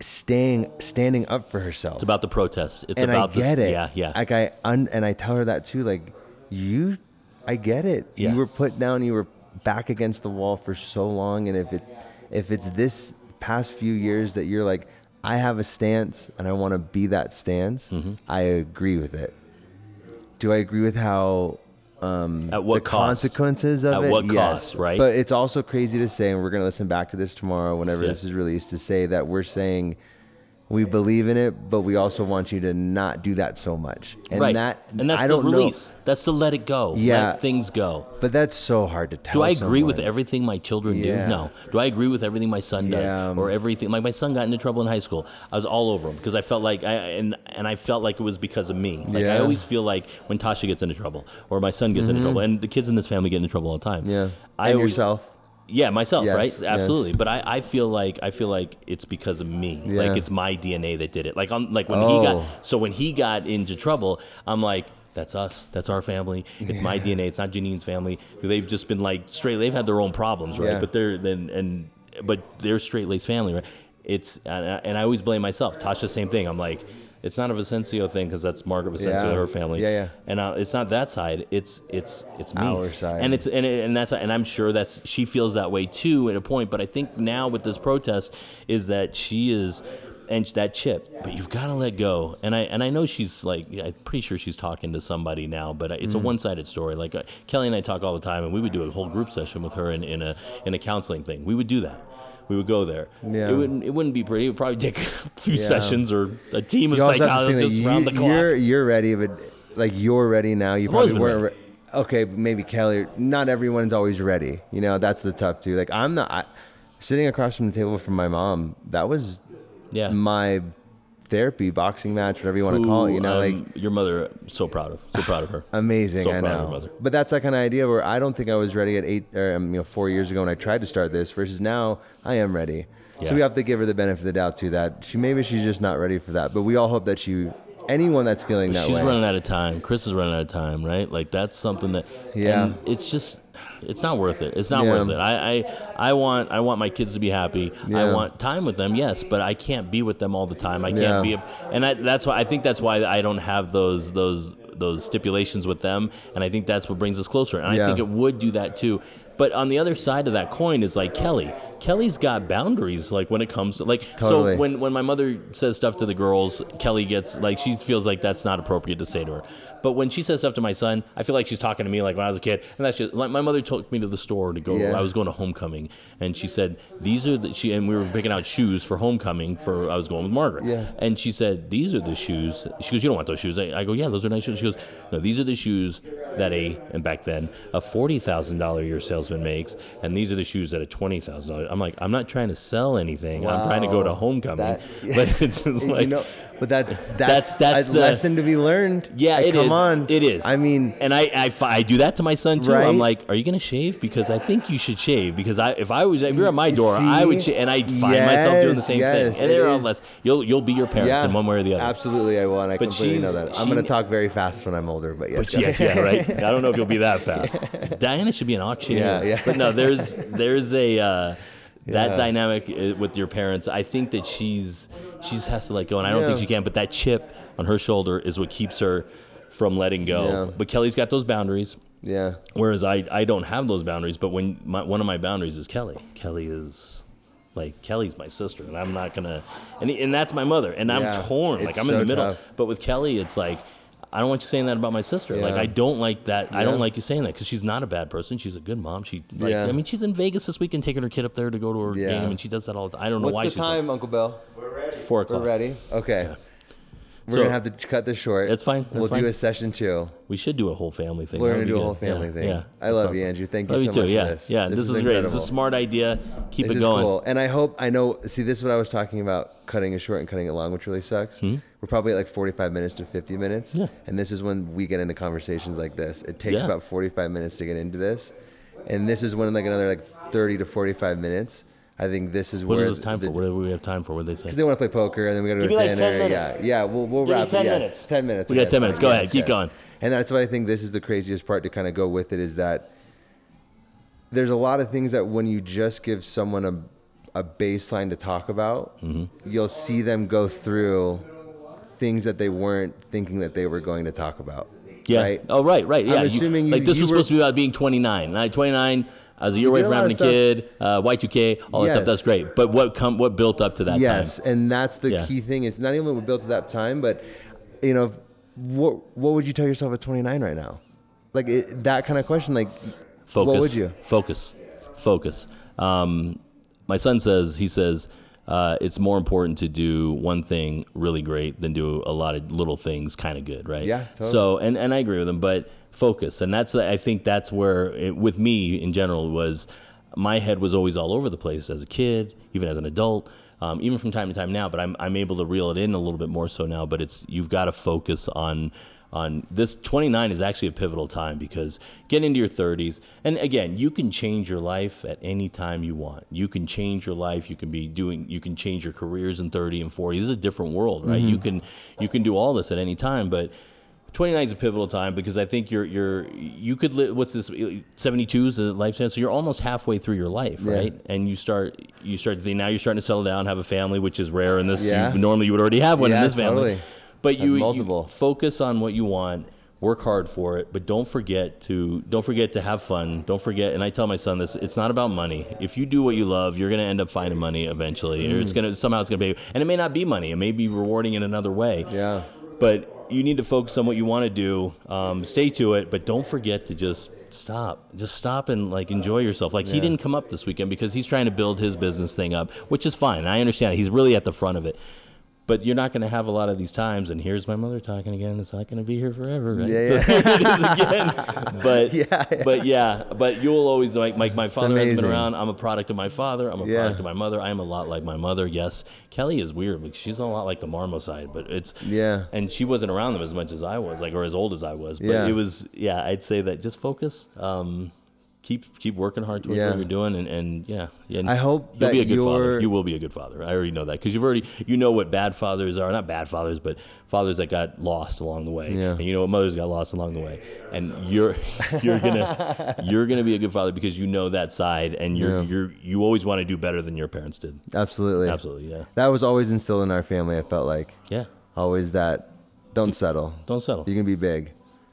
A: staying standing up for herself.
B: it's about the protest it's
A: and
B: about
A: I get
B: this
A: it.
B: yeah yeah
A: Like I un, and I tell her that too. Like you, I get it.
B: Yeah.
A: You were put down. You were back against the wall for so long, and if it, if it's this past few years that you're like, I have a stance and I want to be that stance.
B: Mm-hmm.
A: I agree with it. Do I agree with how? Um,
B: At what
A: the
B: cost?
A: consequences of
B: At
A: it?
B: what
A: Yes.
B: cost, right?
A: But it's also crazy to say, and we're gonna listen back to this tomorrow, whenever
B: Yeah.
A: this is released, to say that we're saying we believe in it, but we also want you to not do that so much. And
B: right.
A: that
B: and that's
A: I
B: the release. That's to let it go.
A: Yeah.
B: Let things go.
A: But that's so hard to tell.
B: Do I agree with everything my children
A: Yeah.
B: do? No. Do I agree with everything my son does or everything? Like my son got into trouble in high school. I was all over him because I felt like I and and I felt like it was because of me. Like I always feel like when Tasha gets into trouble or my son gets into trouble, and the kids in this family get into trouble all the time.
A: Mm-hmm. Yeah.
B: I
A: and
B: always,
A: yourself.
B: Yeah, myself,
A: Yes,
B: right?
A: yes.
B: Absolutely. But I, I feel like I feel like it's because of me.
A: Yeah.
B: Like it's my DNA that did it. Like on like when he got
A: Oh.
B: so when he got into trouble, I'm like, that's us. That's our family. It's my DNA. It's not Janine's family. They've just been like straight. They've had their own problems, right?
A: Yeah.
B: But they're then and but they're straight laced family, right? It's and I, and I always blame myself. Tasha, same thing. I'm like, it's not a Vicencio thing because that's Margaret Vicencio,
A: Yeah.
B: her family.
A: Yeah, yeah.
B: And uh, it's not that side. It's it's it's me.
A: Our side.
B: And it's and it, and that's and I'm sure that's she feels that way too at a point. But I think now with this protest is that she is and that chip. But you've got to let go. And I and I know she's like yeah, I'm pretty sure she's talking to somebody now. But it's
A: Mm.
B: a one sided story. Like uh, Kelly and I talk all the time, and we would do a whole group session with her in, in a in a counseling thing. We would do that. We would go there.
A: Yeah.
B: It wouldn't. It wouldn't be pretty. It would probably take a few
A: Yeah.
B: sessions or a team of
A: You also have to think that
B: psychologists
A: you,
B: around the clock.
A: You're you're ready, but like you're ready now. You
B: I've
A: probably weren't. Re- okay, maybe Kelly. Not everyone's always ready. You know, that's the tough too. Like I'm not I, sitting across from the table from my mom. That was
B: yeah.
A: my therapy, boxing match, whatever you want to call it. You know,
B: Who,
A: like
B: um, your mother. So proud of. So proud of her.
A: amazing.
B: So
A: I know. But that's that kind of idea where I don't think I was ready at eight or um, you know four years ago when I tried to start this. Versus now, I am ready.
B: Yeah.
A: So we have to give her the benefit of the doubt to That she maybe she's just not ready for that. But we all hope that she. Anyone that's feeling that
B: She's
A: way.
B: running out of time. Chris is running out of time, right? Like that's something that.
A: Yeah.
B: And it's just. It's not worth it. It's not
A: Yeah.
B: worth it. I, I I want I want my kids to be happy. I want time with them, yes, but I can't be with them all the time. I can't
A: Yeah.
B: be, a, and I, that's why I think that's why I don't have those those those stipulations with them, and I think that's what brings us closer. And
A: Yeah.
B: I think it would do that too. But on the other side of that coin is like Kelly. Kelly's got boundaries, like when it comes to like.
A: Totally.
B: So when when my mother says stuff to the girls, Kelly gets like she feels like that's not appropriate to say to her. But when she says stuff to my son, I feel like she's talking to me like when I was a kid, and that's just like my mother took me to the store to go.
A: Yeah.
B: I was going to homecoming, and she said these are the she and we were picking out shoes for homecoming for I was going with Margaret.
A: Yeah.
B: And she said these are the shoes. She goes, you don't want those shoes. I, I go, yeah, those are nice shoes. She goes, no, these are the shoes that a and back then a forty thousand dollar year year salesman makes, and these are the shoes that are twenty thousand dollars. I'm like, I'm not trying to sell anything. I'm trying to go to homecoming,
A: That-
B: but it's just
A: You
B: like.
A: know, but that
B: That's-
A: that's
B: that's
A: a
B: the-
A: lesson to be learned.
B: Yeah,
A: Like,
B: it is.
A: come on,
B: It is.
A: I mean,
B: and I, I, I do that to my son too. I'm like, "Are you gonna shave? Because I think you should shave. Because I, if I was, if you're at my door, I would,
A: See?
B: sh- and I find myself doing the same
A: yes,
B: thing. And they're all less. You'll, you'll be your parents
A: yeah,
B: in one way or the other.
A: Absolutely, I will, and I
B: But
A: completely know that. I'm
B: she-
A: to talk very fast when I'm older, but yes,
B: But yeah, yeah, right. I don't know if you'll be that fast. Diana should be an auctioneer.
A: Yeah, yeah.
B: But no, there's there's a uh, that
A: Yeah.
B: dynamic uh, with your parents. I think that she's she just has to let go, and I don't think she can. But that chip on her shoulder is what keeps her from letting go.
A: Yeah.
B: But Kelly's got those boundaries.
A: yeah,
B: Whereas I, I don't have those boundaries, but when my, one of my boundaries is Kelly. Kelly is like Kelly's my sister, and I'm not gonna, and and that's my mother, and I'm
A: Yeah,
B: torn. Like I'm in the middle.
A: tough.
B: But with Kelly, it's like I don't want you saying that about my sister. Like I don't like that. I don't like you saying that because she's not a bad person. She's a good mom. She like
A: Yeah.
B: I mean she's in Vegas this weekend taking her kid up there to go to her
A: Yeah.
B: game, and she does that all the time. I don't know
A: What's
B: why
A: the
B: she's
A: time, Uncle Bill?
B: like four o'clock.
A: We're ready. Okay,
B: Yeah.
A: we're
B: So-
A: gonna have to cut this short.
B: That's fine, that's
A: we'll
B: fine.
A: do a session two.
B: We should do a whole family thing.
A: We're gonna do a
B: good.
A: whole family
B: Yeah,
A: thing.
B: Yeah,
A: I
B: that's
A: love you, Andrew. Thank you
B: love
A: so
B: you too.
A: much for
B: Yeah,
A: this.
B: yeah.
A: This
B: This,
A: is
B: is, great. It's a smart idea. Keep
A: this
B: it
A: is
B: going.
A: cool. And I hope I know. See, this is what I was talking about: cutting it short and cutting it long, which really sucks. Hmm? We're probably at like 45 minutes to 50 minutes?
B: Yeah.
A: and this is when we get into conversations like this. It takes
B: Yeah.
A: about 45 minutes to get into this, and this is when like another like 30 to 45 minutes. I think this is
B: What
A: where
B: is this time
A: the,
B: for? What do we have time for? What do they say?
A: Because they want to play poker, and then we got to go
B: me
A: to
B: like
A: dinner.
B: 10
A: yeah, yeah. We'll we'll
B: Give
A: wrap.
B: 10
A: it. Yes,
B: minutes.
A: Ten minutes.
B: We got
A: okay,
B: 10 minutes. Go
A: Yes,
B: ahead. Keep
A: yes.
B: going.
A: And that's why I think this is the craziest part to kind of go with it is that there's a lot of things that when you just give someone a a baseline to talk about,
B: Mm-hmm.
A: you'll see them go through things that they weren't thinking that they were going to talk about.
B: Yeah.
A: Right?
B: Oh, right, right. Yeah.
A: I'm assuming you-
B: like this
A: you
B: was
A: were-
B: supposed to be about being 29. And I 29. I was a year away from having a
A: stuff.
B: kid. Uh, Y2K, all that stuff. That's great. But what come? What built up to that
A: yes,
B: time?
A: and that's the
B: Yeah.
A: key thing. Is not even what built to that time, but you know, what what would you tell yourself at 29 right now? Like it, that kind of question. Like,
B: Focus.
A: what would you?
B: Focus. Focus. Um, my son says he says uh, it's more important to do one thing really great than do a lot of little things kind of good, right?
D: Yeah, totally.
B: So, and, and I agree with him, but focus. And that's, I think that's where, it, with me in general, was my head was always all over the place as a kid, even as an adult. Um, even from time to time now, but I'm, I'm able to reel it in a little bit more so now. But it's you've got to focus on on this 29 is actually a pivotal time because get into your 30s and again you can change your life at any time you want you can change your life you can be doing you can change your careers in 30 and 40 this is a different world right
D: Mm-hmm.
B: you can you can do all this at any time but 29 is a pivotal time because I think you're you're you could live what's this 72 is a lifespan so you're almost halfway through your life
D: Yeah.
B: right and you start you start to think now you're starting to settle down have a family which is rare in this
D: Yeah.
B: you, normally you would already have one in this family
D: totally.
B: But you, you focus on what you want work hard for it but don't forget to don't forget to have fun. Don't forget and i tell my son this it's not about money. If you do what you love you're going to end up finding money eventually or it's going to somehow it's going to pay you and it may not be money it may be rewarding in another way.
D: Yeah.
B: but you need to focus on what you want to do um, stay to it but don't forget to just stop just stop and like enjoy yourself. Like he didn't come up this weekend because he's trying to build his business thing up which is fine i understand he's really at the front of it but you're not going to have a lot of these times and here's my mother talking again it's not going to be here forever right
D: Yeah,
B: So
D: yeah.
B: is again but
D: Yeah, yeah.
B: but yeah but you'll always like my, my father hasn't been around i'm a product of my father i'm a
D: Yeah.
B: product of my mother i am a lot like my mother yes kelly is weird because she's a lot like the marmo side but it's
D: Yeah.
B: and she wasn't around them as much as I was, like or as old as I was. But it was, yeah, I'd say that just focus, um, keep keep working hard towards
D: Yeah.
B: what you're doing, and, and yeah, yeah.
D: I hope
B: you'll
D: that
B: be a good father. You will be a good father. I already know that because you've already you know what bad fathers are, not bad fathers, but fathers that got lost along the way,
D: Yeah.
B: and you know what mothers got lost along the way, and you're you're gonna you're gonna be a good father because you know that side, and you're
D: Yeah.
B: you're you always want to do better than your parents did.
D: Absolutely.
B: Absolutely, yeah,
D: That was always instilled in our family. I felt like
B: yeah.
D: always that don't settle.
B: Don't settle.
D: You can be big.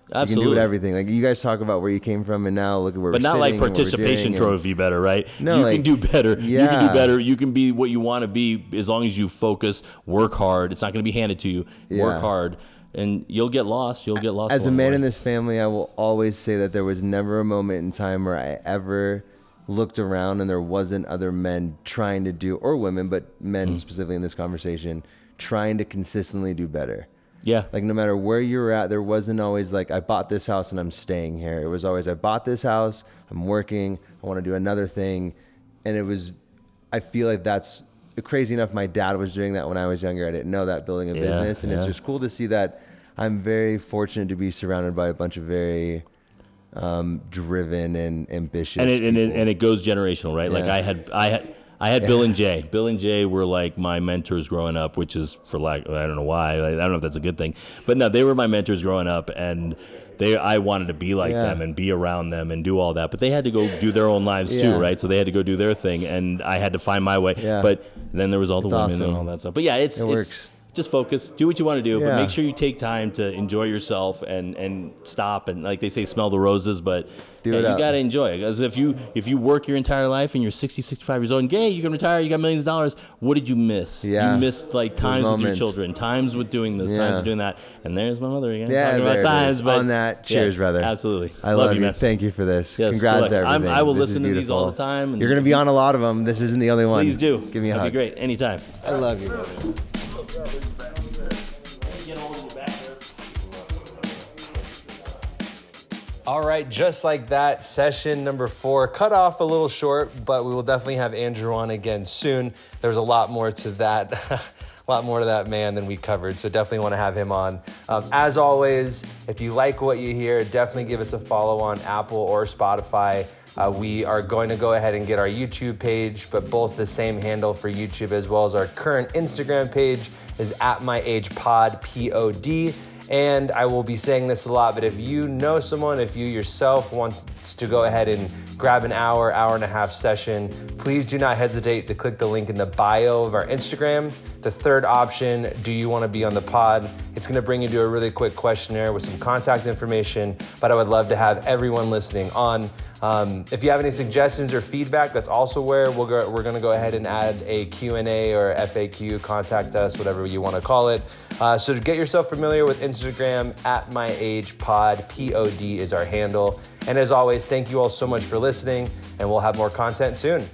D: You
B: Absolutely.
D: can do with everything. Like you guys talk about where you came from, and now look at where
B: but not like participation
D: doing, and-
B: trophy better, right?
D: No,
B: you
D: like-
B: can do better. Yeah. You can do better. You can be what you want to be as long as you focus, work hard. It's not going to be handed to you.
D: Yeah.
B: Work hard, and you'll get lost. You'll get lost.
D: As a man
B: way.
D: in this family, I will always say that there was never a moment in time where I ever looked around and there wasn't other men trying to do, or women, but men
B: Mm-hmm.
D: specifically in this conversation, trying to consistently do better.
B: Yeah,
D: Like no matter where you were at, there wasn't always like I bought this house and I'm staying here. It was always I bought this house, I'm working, I want to do another thing, and it was. I feel like that's crazy enough. My dad was doing that when I was younger. I didn't know that building a
B: Yeah,
D: business, and it's just cool to see that. I'm very fortunate to be surrounded by a bunch of very um, driven and ambitious.
B: and it, and it and it goes generational, right? Like I had I had. I had Bill and Jay. Bill and Jay were like my mentors growing up, which is for lack I don't know why. I don't know if that's a good thing, but no, they were my mentors growing up, and they I wanted to be like
D: Yeah.
B: them and be around them and do all that. But they had to go do their own lives
D: Yeah.
B: too, right? So they had to go do their thing, and I had to find my way.
D: Yeah.
B: But then there was all the
D: It's
B: women and all that stuff. But yeah, it's
D: It
B: it's
D: works.
B: Just focus, do what you want to do, but make sure you take time to enjoy yourself and and stop and like they say, smell the roses, but. Yeah, you
D: up.
B: gotta enjoy it because if you if you work your entire life and you're 60 65 years old and yeah you can retire you got millions of dollars what did you miss
D: Yeah.
B: you missed like times with your children times with doing this times with doing that and there's my mother again
D: Yeah,
B: talking about times but
D: On that, cheers,
B: yes,
D: brother.
B: absolutely
D: I love, you.
B: man
D: Thank you for this.
B: Yes,
D: Congrats
B: good
D: to
B: luck. I'm-
D: everything.
B: I will
D: This
B: listen to these all the time and
D: You're going to be on a lot of them. This isn't the only one.
B: please do
D: Give me a
B: that'd
D: hug.
B: be great anytime
D: I love you, brother.
A: All right, just like that, session number four cut off a little short, but we will definitely have Andrew on again soon. There's a lot more to that, a lot more to that man than we covered, so definitely want to have him on. Um, as always, if you like what you hear, definitely give us a follow on Apple or Spotify. Uh, we are going to go ahead and get our YouTube page, but both the same handle for YouTube as well as our current Instagram page is at my age pod p o d. And I will be saying this a lot, but if you know someone, if you yourself wants to go ahead and grab an hour, hour and a half session, please do not hesitate to click the link in the bio of our Instagram. The third option, do you want to be on the pod? It's going to bring you to a really quick questionnaire with some contact information, but I would love to have everyone listening on. Um, if you have any suggestions or feedback, that's also where we'll go, we're going to go ahead and add a Q&A or FAQ, contact us, whatever you want to call it. Uh, so to get yourself familiar with Instagram, at my age pod, P-O-D is our handle. And as always, thank you all so much for listening, and we'll have more content soon.